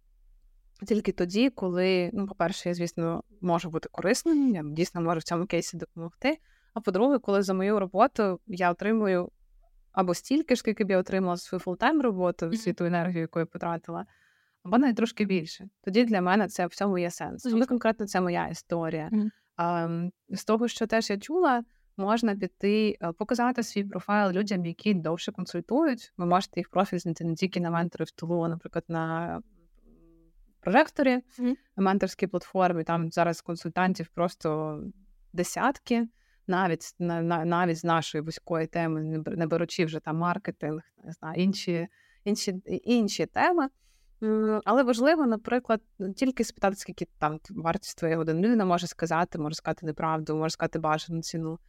тільки тоді, коли, ну, по-перше, я, звісно, можу бути корисним, я дійсно можу в цьому кейсі допомогти. А по-друге, коли за мою роботу я отримую або стільки ж, скільки б я отримала свою full-time роботу, всю ту енергію, яку я потратила або навіть трошки більше. Тоді для мене це в цьому є сенс. Коли конкретно це моя історія. Mm-hmm. З того, що теж я чула, можна піти, е, показати свій профайл людям, які довше консультують. Ви можете їх профіль знайти не тільки на менторі в тулу, а наприклад, на прожекторі, mm-hmm. менторській платформі. Там зараз консультантів просто десятки. Навіть на, на навіть з нашої вузької теми, не беручи вже там маркетинг, не знаю, інші інші, інші теми. Але важливо, наприклад, тільки спитати, скільки там вартість твоєї години. Людина може сказати, може сказати неправду, може сказати бажану ціну.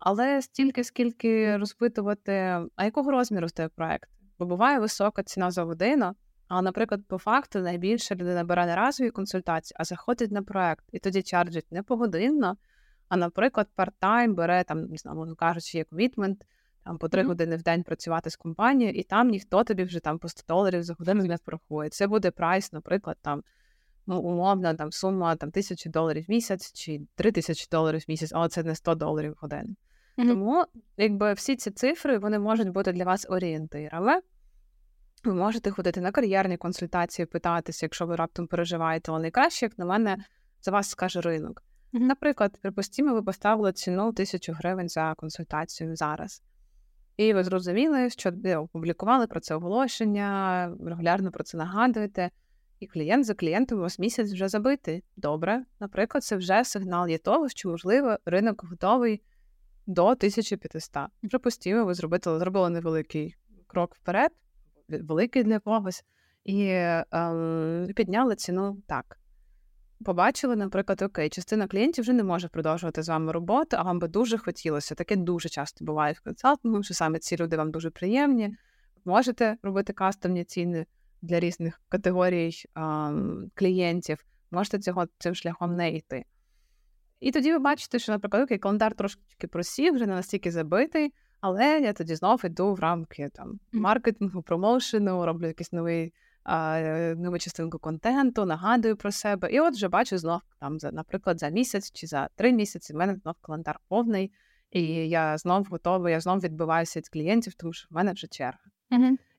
Але стільки, скільки розпитувати, а якого розміру стає проект? Бо буває висока ціна за годину, а, наприклад, по факту найбільше людина бере не разові консультації, а заходить на проект і тоді чарджить не погодинно, а, наприклад, парт-тайм бере там, не знаю, кажучи, є комітмент там по три mm-hmm. години в день працювати з компанією, і там ніхто тобі вже там по 100 доларів за годину не порахує. Це буде прайс, наприклад, там ну, умовно там сума там тисячі доларів в місяць чи три тисячі доларів в місяць, але це не 100 доларів в годину. Mm-hmm. Тому, якби всі ці цифри вони можуть бути для вас орієнтирами. Ви можете ходити на кар'єрні консультації, питатися, якщо ви раптом переживаєте, але найкраще, як на мене, за вас скаже ринок. Наприклад, припустімо, ви поставили ціну тисячу гривень за консультацію зараз. І ви зрозуміли, що ви опублікували про це оголошення, регулярно про це нагадуєте, і клієнт за клієнтом у вас місяць вже забитий. Добре, наприклад, це вже сигнал є того, що, можливо, ринок готовий до 1500. Припустимо, ви зробили, зробили невеликий крок вперед, великий для когось, і ем, підняли ціну так побачили, наприклад, окей, частина клієнтів вже не може продовжувати з вами роботу, а вам би дуже хотілося. Таке дуже часто буває в консалтингу, що саме ці люди вам дуже приємні. Можете робити кастомні ціни для різних категорій а, клієнтів, можете цього цим шляхом не йти. І тоді ви бачите, що, наприклад, окей, календар трошки просів, вже не настільки забитий, але я тоді знов йду в рамки там маркетингу, промоушену, роблю якийсь новий нову частинку контенту, нагадую про себе. І от вже бачу знов там, за, наприклад, за місяць чи за три місяці в мене знов календар повний, і я знов готова, я знов відбиваюся від клієнтів, тому що в мене вже черга.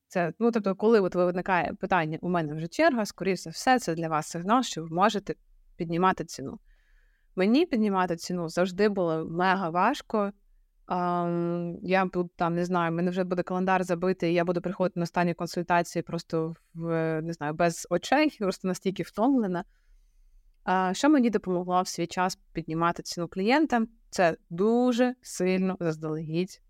Це ну тобто, коли от виникає питання, у мене вже черга, скоріше за все, це для вас сигнал, що ви можете піднімати ціну. Мені піднімати ціну завжди було мега важко. Я тут там не знаю, мене вже буде календар забитий, я буду приходити на останні консультації просто в не знаю, без очей, просто настільки втомлена. Що мені допомогло в свій час піднімати ціну клієнтам? Це дуже сильно заздалегідь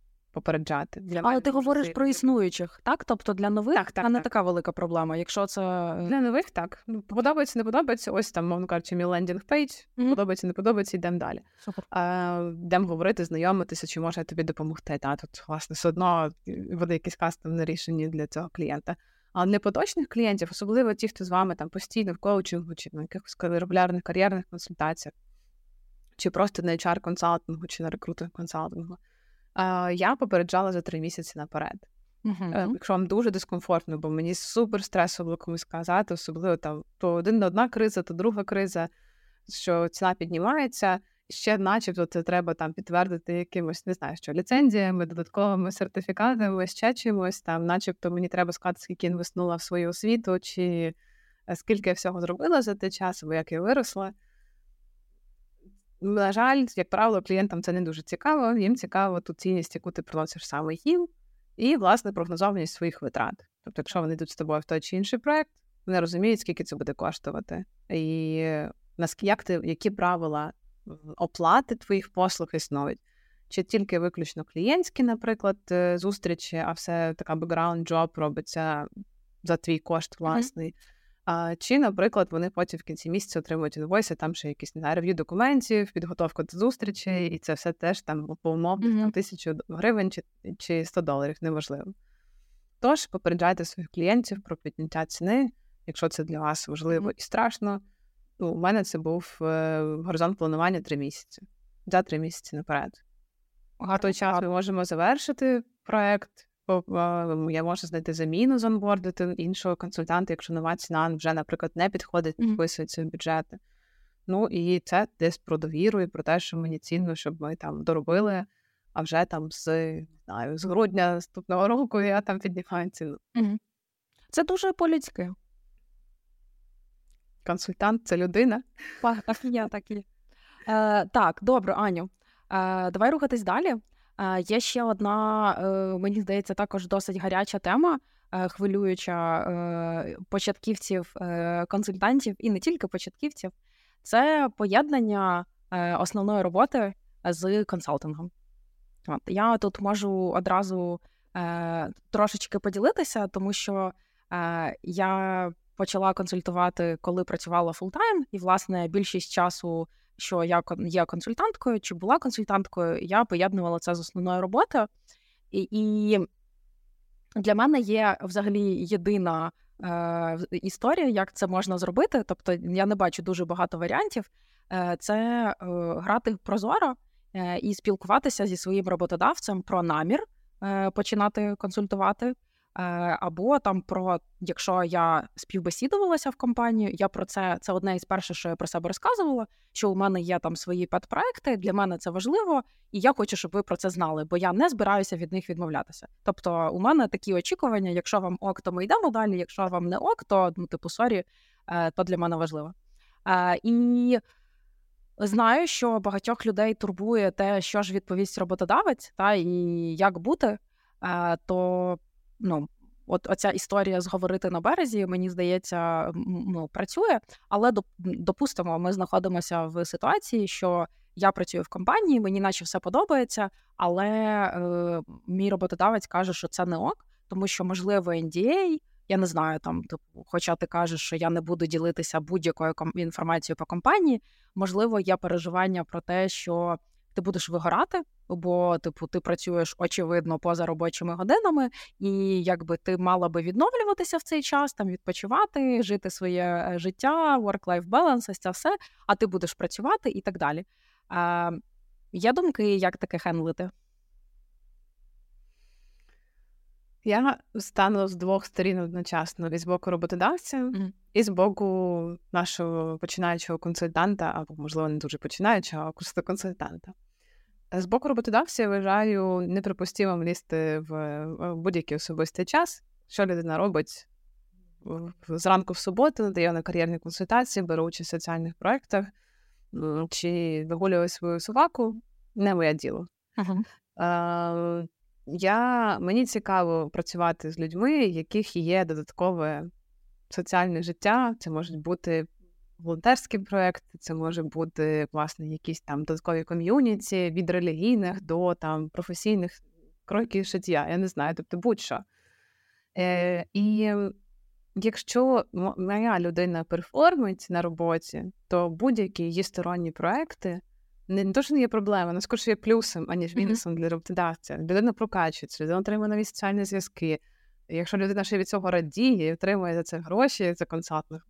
попереджати. Для Але мене ти говориш про існуючих, так? Тобто для нових Так, так, це не так. така велика проблема. Якщо це Для нових так. Ну, подобається, не подобається. Ось там, умовно кажучи, мій landing page. Мгм. Подобається, не подобається, йдемо далі. супер. Е, Йдемо говорити, знайомитися, чи може я тобі допомогти. Та тут, власне, все одно буде якесь кастомне рішення для цього клієнта. А для поточних клієнтів, особливо ті, хто з вами там постійно в коучингу, чи на якихось регулярних кар'єрних консультаціях, чи просто на HR консалтингу, чи на рекрутинг консалтингу, е, я попереджала за три місяці наперед. Е, Якщо вам дуже дискомфортно, бо мені супер стресово було комусь сказати, особливо там то один одна криза, то друга криза, що ціна піднімається, ще, начебто, це треба там підтвердити якимось, не знаю, що ліцензіями, додатковими сертифікатами, ще чимось. Там, начебто, мені треба сказати, скільки інвестнула в свою освіту, чи е, скільки я всього зробила за той час, або як я виросла. На жаль, як правило, клієнтам це не дуже цікаво. Їм цікаво ту цінність, яку ти приносиш саме їм, і, власне, прогнозованість своїх витрат. Тобто, якщо вони йдуть з тобою в той чи інший проект, вони розуміють, скільки це буде коштувати, і наскільки як ти, які правила оплати твоїх послуг існують. Чи тільки виключно клієнтські, наприклад, е, зустрічі, а все така job робиться за твій кошт власний. А, чи, наприклад, вони потім в кінці місяця отримують інвойси, там ще якісь не знаю, рев'ю документів, підготовка до зустрічей, і це все теж там по умовних там, тисячу гривень чи, чи 100 доларів, неважливо. Тож попереджайте своїх клієнтів про підняття ціни, якщо це для вас важливо Мгм. і страшно. Ну, у мене це був е, горизонт планування три місяці. За три місяці наперед. В той час ми можемо завершити проект. Я можу знайти заміну, зонбордити іншого консультанта, якщо нова ціна вже, наприклад, не підходить, вписується в бюджети. Ну і це десь про довіру і про те, що мені цінно, щоб ми там доробили, а вже там з, не знаю, з грудня наступного року я там піднімаю ціну. Це дуже по-людськи. Консультант це людина. Так і є, так і є. Е, так, добре, Аню. Е, давай рухатись далі. Е, є ще одна, е, мені здається, також досить гаряча тема, е, хвилююча початківців, консультантів і не тільки початківців. Це поєднання основної роботи з консалтингом. От, я тут можу одразу трошечки поділитися, тому що я почала консультувати, коли працювала full-time, і, власне, більшість часу, що я є консультанткою чи була консультанткою, я поєднувала це з основною роботою. І, і для мене є взагалі єдина е, історія, як це можна зробити. Тобто я не бачу дуже багато варіантів. Е, це е, грати прозоро е, і спілкуватися зі своїм роботодавцем про намір е, починати консультувати. Е, Або там про якщо я співбесідувалася в компанію, я про це це одне із перших, що я про себе розказувала. Що у мене є там свої pet проекти, для мене це важливо, і я хочу, щоб ви про це знали, бо я не збираюся від них відмовлятися. Тобто, у мене такі очікування: якщо вам ok, то ми йдемо далі. Якщо вам не ok, то ну, типу, sorry, е, то для мене важливо. Е, І знаю, що багатьох людей турбує те, що ж відповість роботодавець, та і як бути, то ну. От оця історія зговорити на березі, мені здається, ну, працює. Але допустимо, ми знаходимося в ситуації, що я працюю в компанії, мені наче все подобається, але е, мій роботодавець каже, що це не ок, тому що можливо NDA, я не знаю, там, типу, хоча ти кажеш, що я не буду ділитися будь-якою інформацією по компанії, можливо, є переживання про те, що ти будеш вигорати, бо, типу, ти працюєш очевидно поза робочими годинами, і якби ти мала би відновлюватися в цей час, там відпочивати, жити своє е, життя, work-life balance, це все, а ти будеш працювати і так далі. А, є думки, як таке хендлити? Я стану з двох сторін одночасно: і з боку роботодавця, Мгм. і з боку нашого починаючого консультанта, або, можливо, не дуже починаючого, а просто консультанта. З боку роботодавця я вважаю неприпустимим лізти в в будь-який особистий час, що людина робить зранку в суботу, надає на кар'єрні консультації, бере участь в соціальних проєктах, чи вигулює свою собаку, не моє діло. Е, я, мені цікаво працювати з людьми, яких є додаткове соціальне життя. Це можуть бути волонтерські проекти, це може бути власне якісь там додаткові ком'юніті від релігійних до там професійних кроки шиття, я не знаю, тобто будь-що. Е, І якщо моя людина перформить на роботі, то будь-які її сторонні проекти не, не то, що не є проблема, але скоріше є плюсом, аніж мінусом для роботодавця. Людина прокачується, людина отримує нові соціальні зв'язки. Якщо людина ще від цього радіє і отримує за це гроші за консалтинг,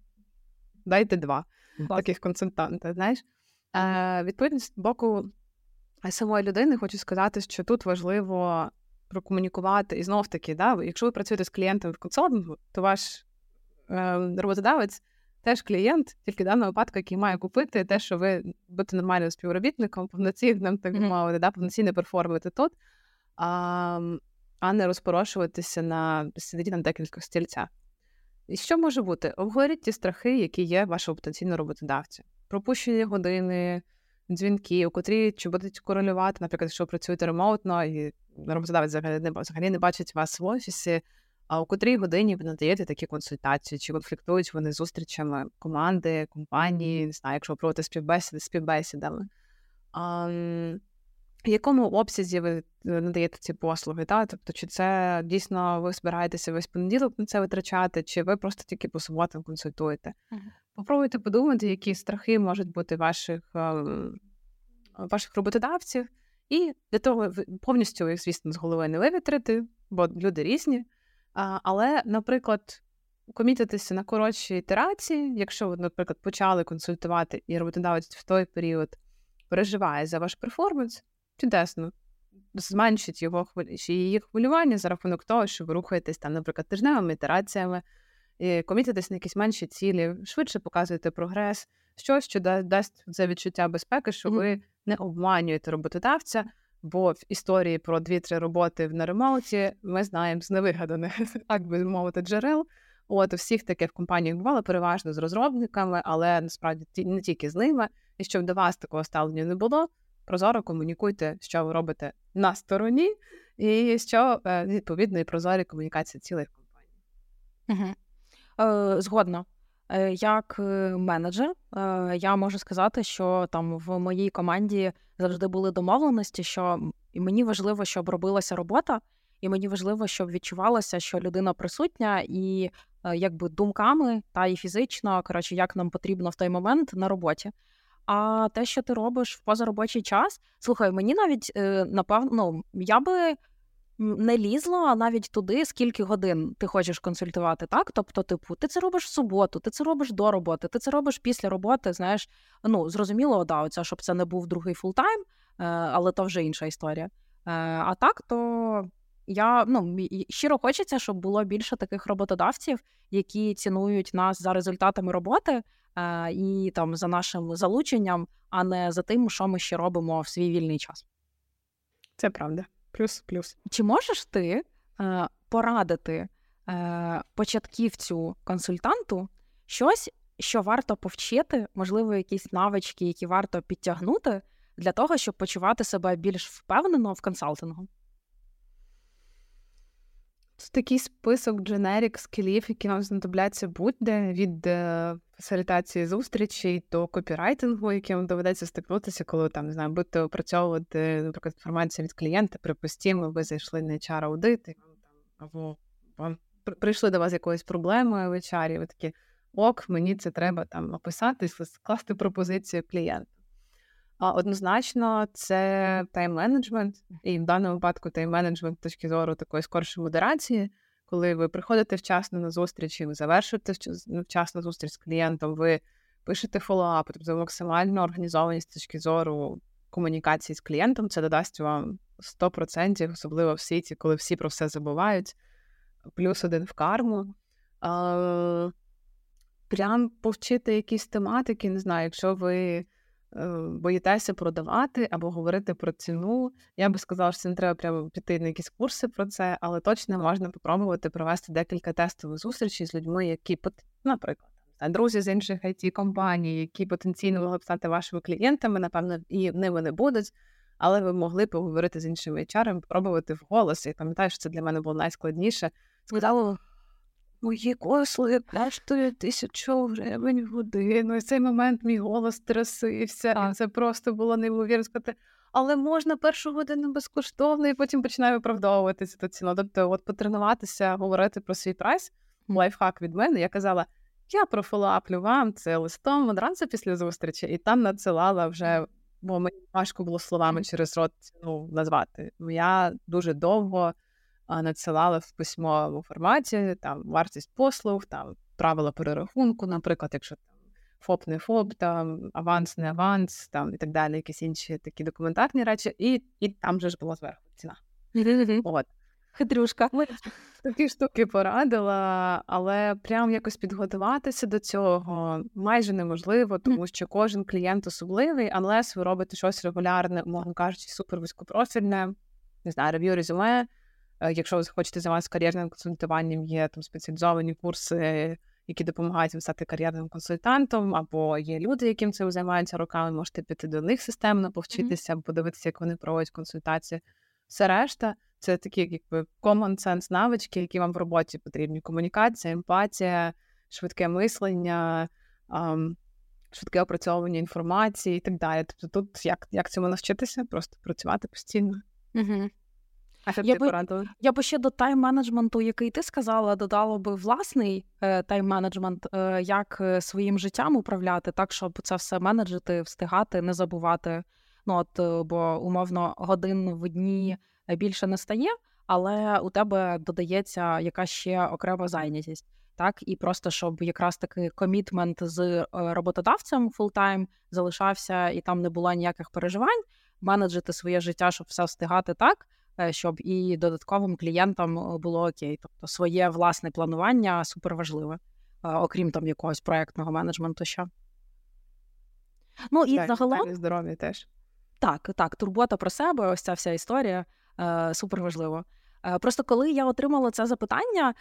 дайте два таких консультанта. Знаєш, е, відповідно з боку самої людини, хочу сказати, що тут важливо прокомунікувати і знов таки, да, якщо ви працюєте з клієнтом в консалтингу, то ваш е, роботодавець теж клієнт, тільки в даному випадку, який має купити те, що ви будете нормальним співробітником, повноцінним, так би мовити, да, повноцінно перформити тут, а а не розпорошуватися на сидіти на декілька стільцях. І що може бути? Обговоріть ті страхи, які є вашого потенційного роботодавця. Пропущені години, дзвінки, у котрі чи будуть корелювати, наприклад, якщо ви працюєте ремоутно, і роботодавець взагалі не взагалі не бачить вас в офісі, а у котрій годині ви надаєте такі консультації, чи конфліктують вони зустрічами команди, компанії, не знаю, якщо ви проводите співбесіди співбесідами. А, в якому обсязі ви надаєте ці послуги? Та? Тобто, чи це дійсно ви збираєтеся весь понеділок на це витрачати, чи ви просто тільки по суботам консультуєте? Uh-huh. Попробуйте подумати, які страхи можуть бути ваших ваших роботодавців, і для того повністю їх, звісно, з голови не вивітрити, бо люди різні. Але, наприклад, комітитися на коротші ітерації, якщо ви, наприклад, почали консультувати і роботодавець в той період переживає за ваш перформанс, чудесно. Зменшить його чи її хвилювання за рахунок того, що ви рухаєтесь там, наприклад, тижневими ітераціями, і комітитесь на якісь менші цілі, швидше показуєте прогрес, щось, що дасть це відчуття безпеки, що ви не обманюєте роботодавця. Бо в історії про дві-три роботи на ремоуті ми знаємо з невигаданих, так би мовити, джерел. От у всіх таке в компаніях бувало переважно з розробниками, але насправді не тільки з ними. І щоб до вас такого ставлення не було, прозоро комунікуйте, що ви робите на стороні, і що е, відповідно і прозорі комунікації цілих компаній. Угу. Е, Згодно. Е, як е, менеджер, я можу сказати, що там в моїй команді завжди були домовленості, що мені важливо, щоб робилася робота, і мені важливо, щоб відчувалося, що людина присутня і якби думками та і фізично, коротше, як нам потрібно в той момент на роботі. А те, що ти робиш в позаробочий час, слухай, мені навіть напевно, ну, я би не лізла навіть туди, скільки годин ти хочеш консультувати, так? Тобто, типу, ти це робиш в суботу, ти це робиш до роботи, ти це робиш після роботи. Знаєш, ну зрозуміло, да, оця, щоб це не був другий full-time, е, але то вже інша історія. Е, а так, то я ну щиро хочеться, щоб було більше таких роботодавців, які цінують нас за результатами роботи е, і там за нашим залученням, а не за тим, що ми ще робимо в свій вільний час. Це правда. Плюс, плюс. Чи можеш ти е, порадити е, початківцю консультанту щось, що варто повчити, можливо, якісь навички, які варто підтягнути для того, щоб почувати себе більш впевнено в консалтингу? Це такий список дженерік скілів, які вам знадобляться будь-де від е, фасилітації зустрічей до копірайтингу, яким доведеться стикнутися, коли там не знаю, будете опрацьовувати, наприклад, інформацію від клієнта, припустімо, ви зайшли на hr аудит або вам прийшли до вас якоюсь проблемою в HR, і ви такі ок, мені це треба там описати, скласти пропозицію клієнта. Однозначно, це тайм-менеджмент, і в даному випадку тайм-менеджмент з точки зору такої скоршої модерації, коли ви приходите вчасно на зустрічі, ви завершуєте ну, вчасно зустріч з клієнтом, ви пишете фоллоуап, тобто максимально організованість з точки зору комунікації з клієнтом, це додасть вам 100%, особливо в світі, коли всі про все забувають, плюс один в карму. Прям повчити якісь тематики, не знаю, якщо ви. Е, боїтеся продавати або говорити про ціну. Я би сказала, що це не треба прямо піти на якісь курси про це, але точно можна попробувати провести декілька тестових зустрічей з людьми, які наприклад, друзі з інших it компаній, які потенційно могли б стати вашими клієнтами, напевно, і ними не будуть. Але ви могли поговорити з іншими HR, спробувати в голос. Я пам'ятаю, що це для мене було найскладніше. Сказала, Мої косли коштують тисячу гривень в годину. І в цей момент мій голос трясився. І це просто було неймовірно сказати. але можна першу годину безкоштовно, і потім починаю виправдовуватися до ціну. Тобто, от потренуватися, говорити про свій прайс, лайфхак від мене. Я казала, я профолаплю вам це листом одразу після зустрічі, і там надсилала вже, бо мені важко було словами через рот ціну назвати. Я дуже довго надсилала в письмовому форматі там вартість послуг, там правила перерахунку, наприклад, якщо там ФОП не ФОП, там аванс, не аванс, там і так далі, якісь інші такі документарні речі, і і там же ж була зверху ціна. От. Хитрюшка. Такі штуки порадила, але прям якось підготуватися до цього майже неможливо, тому що кожен клієнт особливий, unless ви робите щось регулярне, умовно кажучи, супер вузькопрофільне, не знаю, рев'ю резюме. Е, якщо ви хочете займатися кар'єрним консультуванням, є там спеціалізовані курси, які допомагають вам стати кар'єрним консультантом, або є люди, яким цим займаються роками, можете піти до них системно повчитися, mm-hmm. подивитися, як вони проводять консультації. Все решта це такі, якби common sense навички, які вам в роботі потрібні: комунікація, емпатія, швидке мислення. Швидке опрацьовування інформації і так далі. Тобто, тут як як цьому навчитися, просто працювати постійно. Угу. А що я ти би, порадила? Я би ще до тайм-менеджменту, який ти сказала, додала би власний е, тайм-менеджмент, е, як е, своїм життям управляти, так щоб це все менеджити, встигати, не забувати. Ну от, е, бо умовно годин в дні більше не стає, але у тебе додається якась ще окрема зайнятість. Так, і просто щоб якраз таки commitment з е, роботодавцем full-time залишався, і там не було ніяких переживань, менеджити своє життя, щоб все встигати так, щоб і додатковим клієнтам е, було окей. Тобто своє власне планування супер важливе, е, окрім там якогось проектного менеджменту. ще. Ну і так, загалом здоров'я теж. Так, так, турбота про себе, ось ця вся історія супер важливо. Просто коли я отримала це запитання,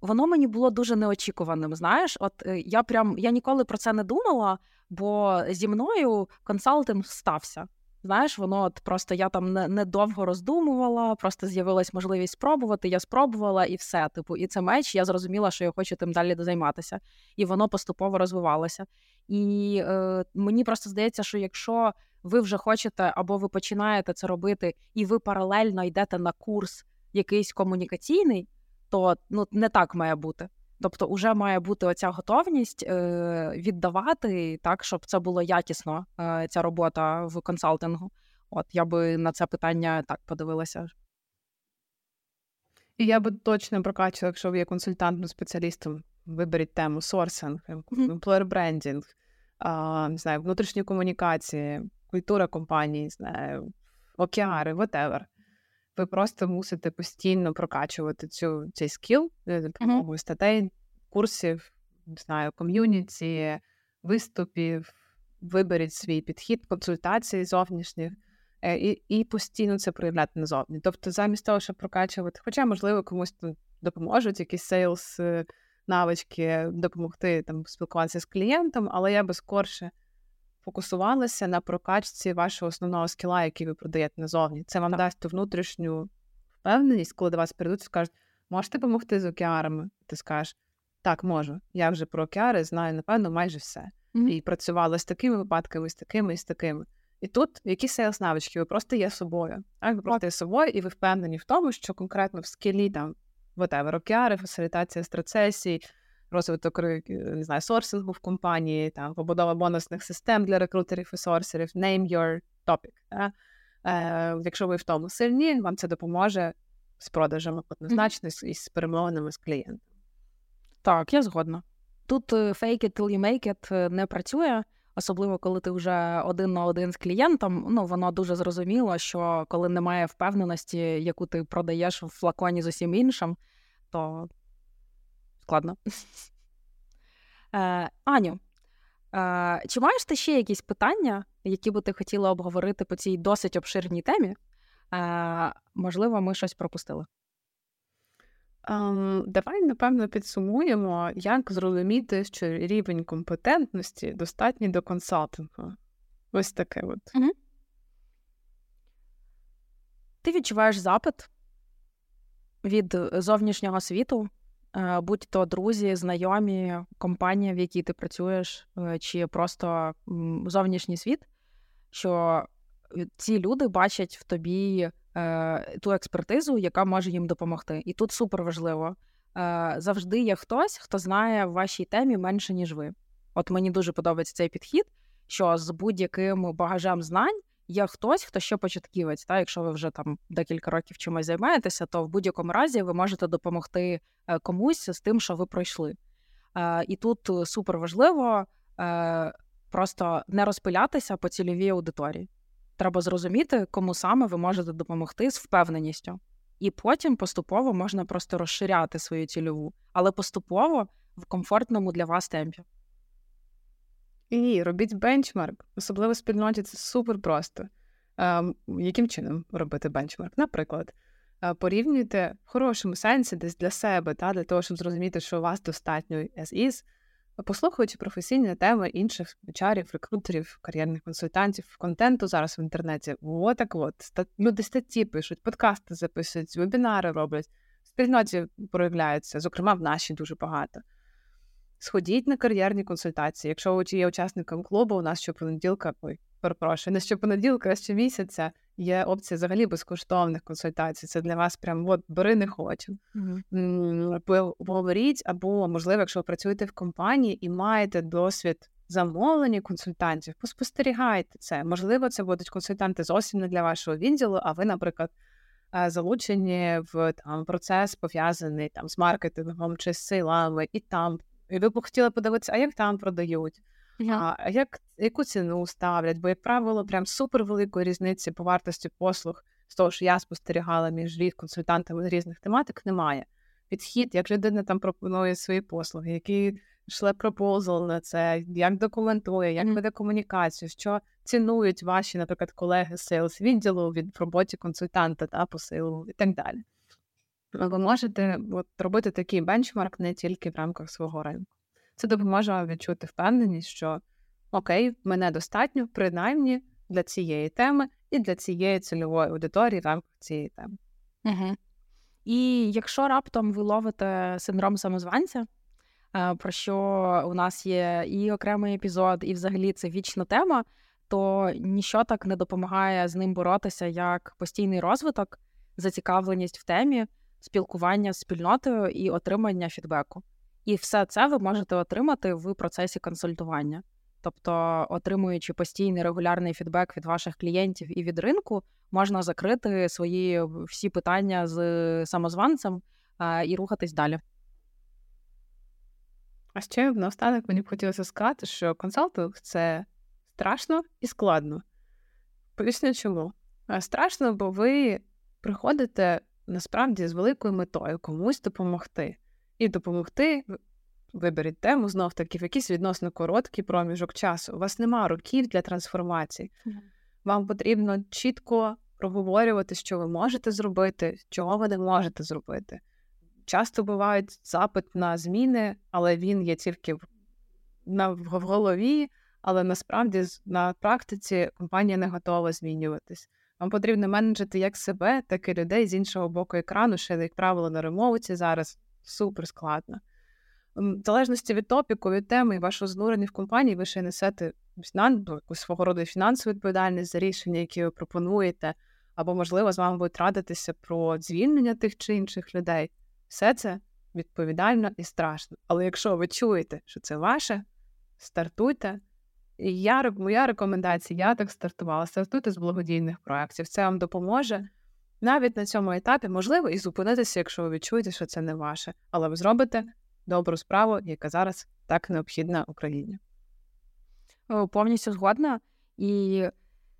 воно мені було дуже неочікуваним. Знаєш, от я прям я ніколи про це не думала, бо зі мною консалтинг стався. Знаєш, воно от просто я там не, не роздумувала, просто з'явилась можливість спробувати. Я спробувала і все. Типу, і це меч. Я зрозуміла, що я хочу тим далі займатися, і воно поступово розвивалося. І е, мені просто здається, що якщо ви вже хочете або ви починаєте це робити, і ви паралельно йдете на курс якийсь комунікаційний, то ну не так має бути. Тобто, вже має бути оця готовність е, віддавати так, щоб це було якісно, е, ця робота в консалтингу. От я би на це питання так подивилася. І я би точно прокачувала, якщо ви є консультантним спеціалістом, виберіть тему сорсинг, employer брендінг, не знаю, внутрішні комунікації, культура компанії, не знаю, океари, whatever ви просто мусите постійно прокачувати цю цей skill за допомогою uh-huh. статей, курсів, не знаю, ком'юніті, виступів. Виберіть свій підхід, консультації зовнішніх і і постійно це проявляти назовні. Тобто, замість того, щоб прокачувати, хоча, можливо, комусь допоможуть якісь sales е, навички, допомогти там спілкуватися з клієнтом, але я би скорше фокусувалися на прокачці вашого основного скіла, який ви продаєте назовні. Це вам так. дасть ту внутрішню впевненість, коли до вас прийдуть і скажуть, можете допомогти з океарами? Ти скажеш, так, можу. Я вже про океари знаю, напевно, майже все. Mm-hmm. І працювала з такими випадками, з такими і з такими. І тут які сейлс навички, ви просто є собою. Так? Ви просто є собою, і ви впевнені в тому, що конкретно в скілі там whatever, океари, фасилітація страцесій, розвиток не знаю, сорсингу в компанії, там побудова бонусних систем для рекрутерів і сорсерів, name your topic. Да? Е, Якщо ви в тому сильні, вам це допоможе з продажами однозначно і з перемовинами з клієнтом. Так, я згодна. Тут е, fake it till you make it е, не працює. Особливо, коли ти вже один на один з клієнтом, ну воно дуже зрозуміло, що коли немає впевненості, яку ти продаєш в флаконі з усім іншим, то складно. Е, Аню, е, чи маєш ти ще якісь питання, які би ти хотіла обговорити по цій досить обширній темі? Е, Можливо, ми щось пропустили. Um, давай, напевно, підсумуємо, як зрозуміти, що рівень компетентності достатній до консалтингу. Ось таке от. Угу. Ти відчуваєш запит від зовнішнього світу Е, будь-то друзі, знайомі, компанія, в якій ти працюєш, е, чи просто зовнішній світ, що ці люди бачать в тобі е, ту експертизу, яка може їм допомогти. І тут супер важливо. Е, завжди є хтось, хто знає в вашій темі менше, ніж ви. От мені дуже подобається цей підхід, що з будь-яким багажем знань є хтось, хто ще початківець. Та якщо ви вже там декілька років чимось займаєтеся, то в будь-якому разі ви можете допомогти е, комусь з тим, що ви пройшли. Е, і тут супер важливо просто не розпилятися по цільовій аудиторії. Треба зрозуміти, кому саме ви можете допомогти з впевненістю. І потім поступово можна просто розширяти свою цільову, але поступово в комфортному для вас темпі. І робіть бенчмарк, особливо в спільноті це супер просто. Яким чином робити бенчмарк? Наприклад, порівнюйте в хорошому сенсі десь для себе, та, для того, щоб зрозуміти, що у вас достатньо as is, послухаючи професійні теми інших чарів, рекрутерів, кар'єрних консультантів, контенту зараз в інтернеті. Отак от люди статті пишуть, подкасти записують, вебінари роблять, в спільноті проявляються, зокрема в нашій дуже багато. Сходіть на кар'єрні консультації. Якщо ви є учасником клубу, у нас щопонеділка, ой, перепрошую, не щопонеділка, а щомісяця є опція взагалі безкоштовних консультацій. Це для вас прям от бери не хочу. Mm-hmm. Поговоріть, або, можливо, якщо ви працюєте в компанії і маєте досвід замовлення консультантів, поспостерігайте це. Можливо, це будуть консультанти зовсім не для вашого відділу, а ви, наприклад. Е, залучені в там процес пов'язаний там з маркетингом чи з силами, і там і ви б хотіли подивитися, а як там продають, yeah. а як яку ціну ставлять? Бо, як правило, прям супер великої різниці по вартості послуг з того, що я спостерігала між лід консультантами з різних тематик, немає. Підхід, як людина там пропонує свої послуги, який шле proposal на це, як документує, як веде комунікацію, що цінують ваші, наприклад, колеги з sales відділу в роботі консультанта та посилу і так далі ви можете от, робити такий benchmark не тільки в рамках свого ринку. Це допоможе вам відчути впевненість, що окей, мене достатньо, принаймні для цієї теми і для цієї цільової аудиторії в рамках цієї теми. Угу. І якщо раптом ви ловите синдром самозванця, е, про що у нас є і окремий епізод, і взагалі це вічна тема, то ніщо так не допомагає з ним боротися як постійний розвиток, зацікавленість в темі спілкування з спільнотою і отримання фідбеку. І все це ви можете отримати в процесі консультування. Тобто, отримуючи постійний регулярний фідбек від ваших клієнтів і від ринку, можна закрити свої всі питання з самозванцем а, і рухатись далі. А ще наостанок мені б хотілося сказати, що консалтинг це страшно і складно. Поясню чому. Страшно, бо ви приходите насправді з великою метою комусь допомогти. І допомогти, виберіть тему знов таки в якийсь відносно короткий проміжок часу. У вас нема років для трансформації. Вам потрібно чітко проговорювати, що ви можете зробити, чого ви не можете зробити. Часто бувають запит на зміни, але він є тільки в, на, в голові, але насправді на практиці компанія не готова змінюватись. Вам потрібно менеджити як себе, так і людей з іншого боку екрану, ще, як правило, на ремоуті зараз супер складно. В залежності від топіку, від теми і вашого занурення в компанії, ви ще несете ну, якусь свого роду фінансову відповідальність за рішення, які ви пропонуєте, або, можливо, з вами будуть радитися про звільнення тих чи інших людей. Все це відповідально і страшно. Але якщо ви чуєте, що це ваше, стартуйте. Я моя рекомендація, я так стартувала. Стартуйте з благодійних проєктів. Це вам допоможе навіть на цьому етапі, можливо, і зупинитися, якщо ви відчуєте, що це не ваше, але ви зробите добру справу, яка зараз так необхідна Україні. Повністю згодна. І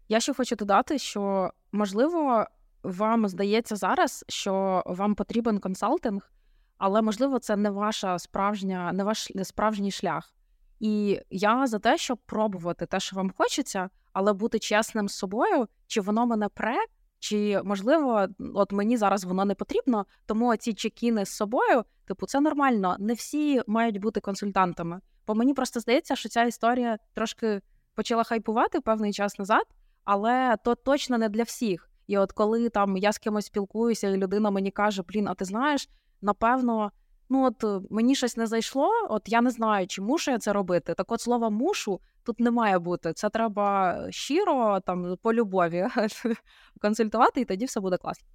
я ще хочу додати, що можливо вам здається зараз, що вам потрібен консалтинг, але можливо це не ваша справжня, не ваш справжній шлях. І я за те, щоб пробувати те, що вам хочеться, але бути чесним з собою, чи воно мене пре, чи можливо, от мені зараз воно не потрібно, тому ці чекіни з собою, типу, це нормально. Не всі мають бути консультантами. Бо мені просто здається, що ця історія трошки почала хайпувати певний час назад, але то точно не для всіх. І от коли там я з кимось спілкуюся, і людина мені каже: Блін, а ти знаєш, напевно ну от е, мені щось не зайшло, от я не знаю, чи мушу я це робити. Так от слова мушу тут не має бути. Це треба щиро, там по любові консультувати, і тоді все буде класно.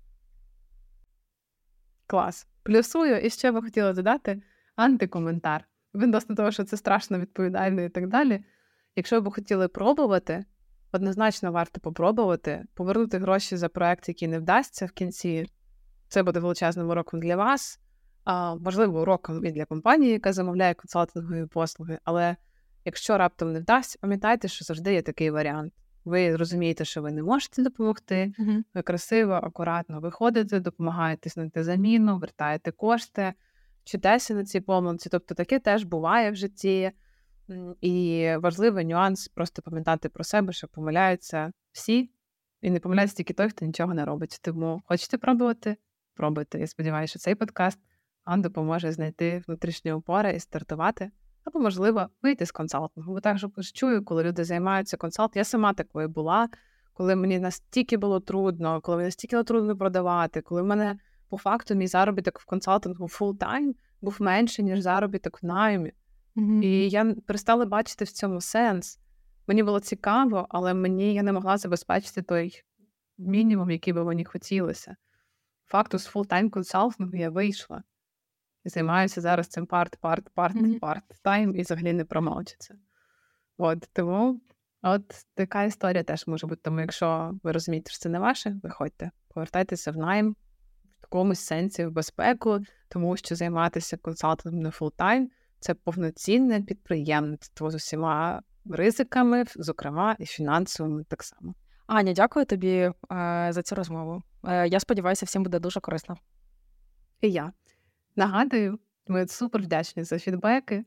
Клас. Плюсую, і ще би хотіла додати антикоментар. Відносно того, що це страшно відповідально і так далі. Якщо ви хотіли пробувати, однозначно варто попробувати повернути гроші за проект, який не вдасться в кінці. Це буде величезним уроком для вас, можливо, уроком і для компанії, яка замовляє консалтингові послуги. Але якщо раптом не вдасться, пам'ятайте, що завжди є такий варіант. Ви розумієте, що ви не можете допомогти. Угу. Ви красиво, акуратно виходите, допомагаєте знайти заміну, вертаєте кошти, вчитеся на цій помилці. Тобто таке теж буває в житті. І важливий нюанс просто пам'ятати про себе, що помиляються всі, і не помиляється тільки той, хто нічого не робить. Тому хочете пробувати? Пробуйте. Я сподіваюся, що цей подкаст вам допоможе знайти внутрішні опори і стартувати, або, можливо, вийти з консалтингу. Бо так також чую, коли люди займаються консалтингом. Я сама такою була, коли мені настільки було трудно, коли мені настільки було трудно продавати, коли в мене по факту мій заробіток в консалтингу full-time був менше, ніж заробіток в наймі. Mm-hmm. І я перестала бачити в цьому сенс. Мені було цікаво, але мені я не могла забезпечити той мінімум, який би мені хотілося. По факту з full-time консалтингу я вийшла і займаюся зараз цим part, part, part, mm-hmm. part time і взагалі не промовчиться. От тому от така історія теж може бути. Тому, якщо ви розумієте, що це не ваше, виходьте, повертайтеся в найм в такомусь сенсі в безпеку, тому що займатися консалтингом на full-time це повноцінне підприємництво з усіма ризиками, зокрема і фінансовими так само. Аня, дякую тобі е, за цю розмову. Е, я сподіваюся, всім буде дуже корисно. І я нагадую, ми супер вдячні за фідбеки.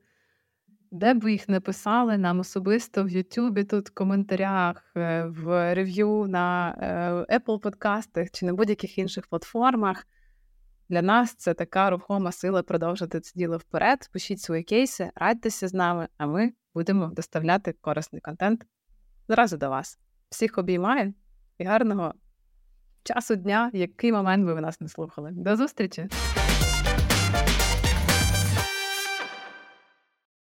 Де б ви їх не писали нам особисто в Ютубі, тут в коментарях, е, в рев'ю на е, Apple подкастах чи на будь-яких інших платформах. Для нас це така рухома сила продовжити це діло вперед. Пишіть свої кейси, радьтеся з нами, а ми будемо доставляти корисний контент зразу до вас. Всіх обіймаю і гарного часу дня, який момент ви нас не слухали. До зустрічі!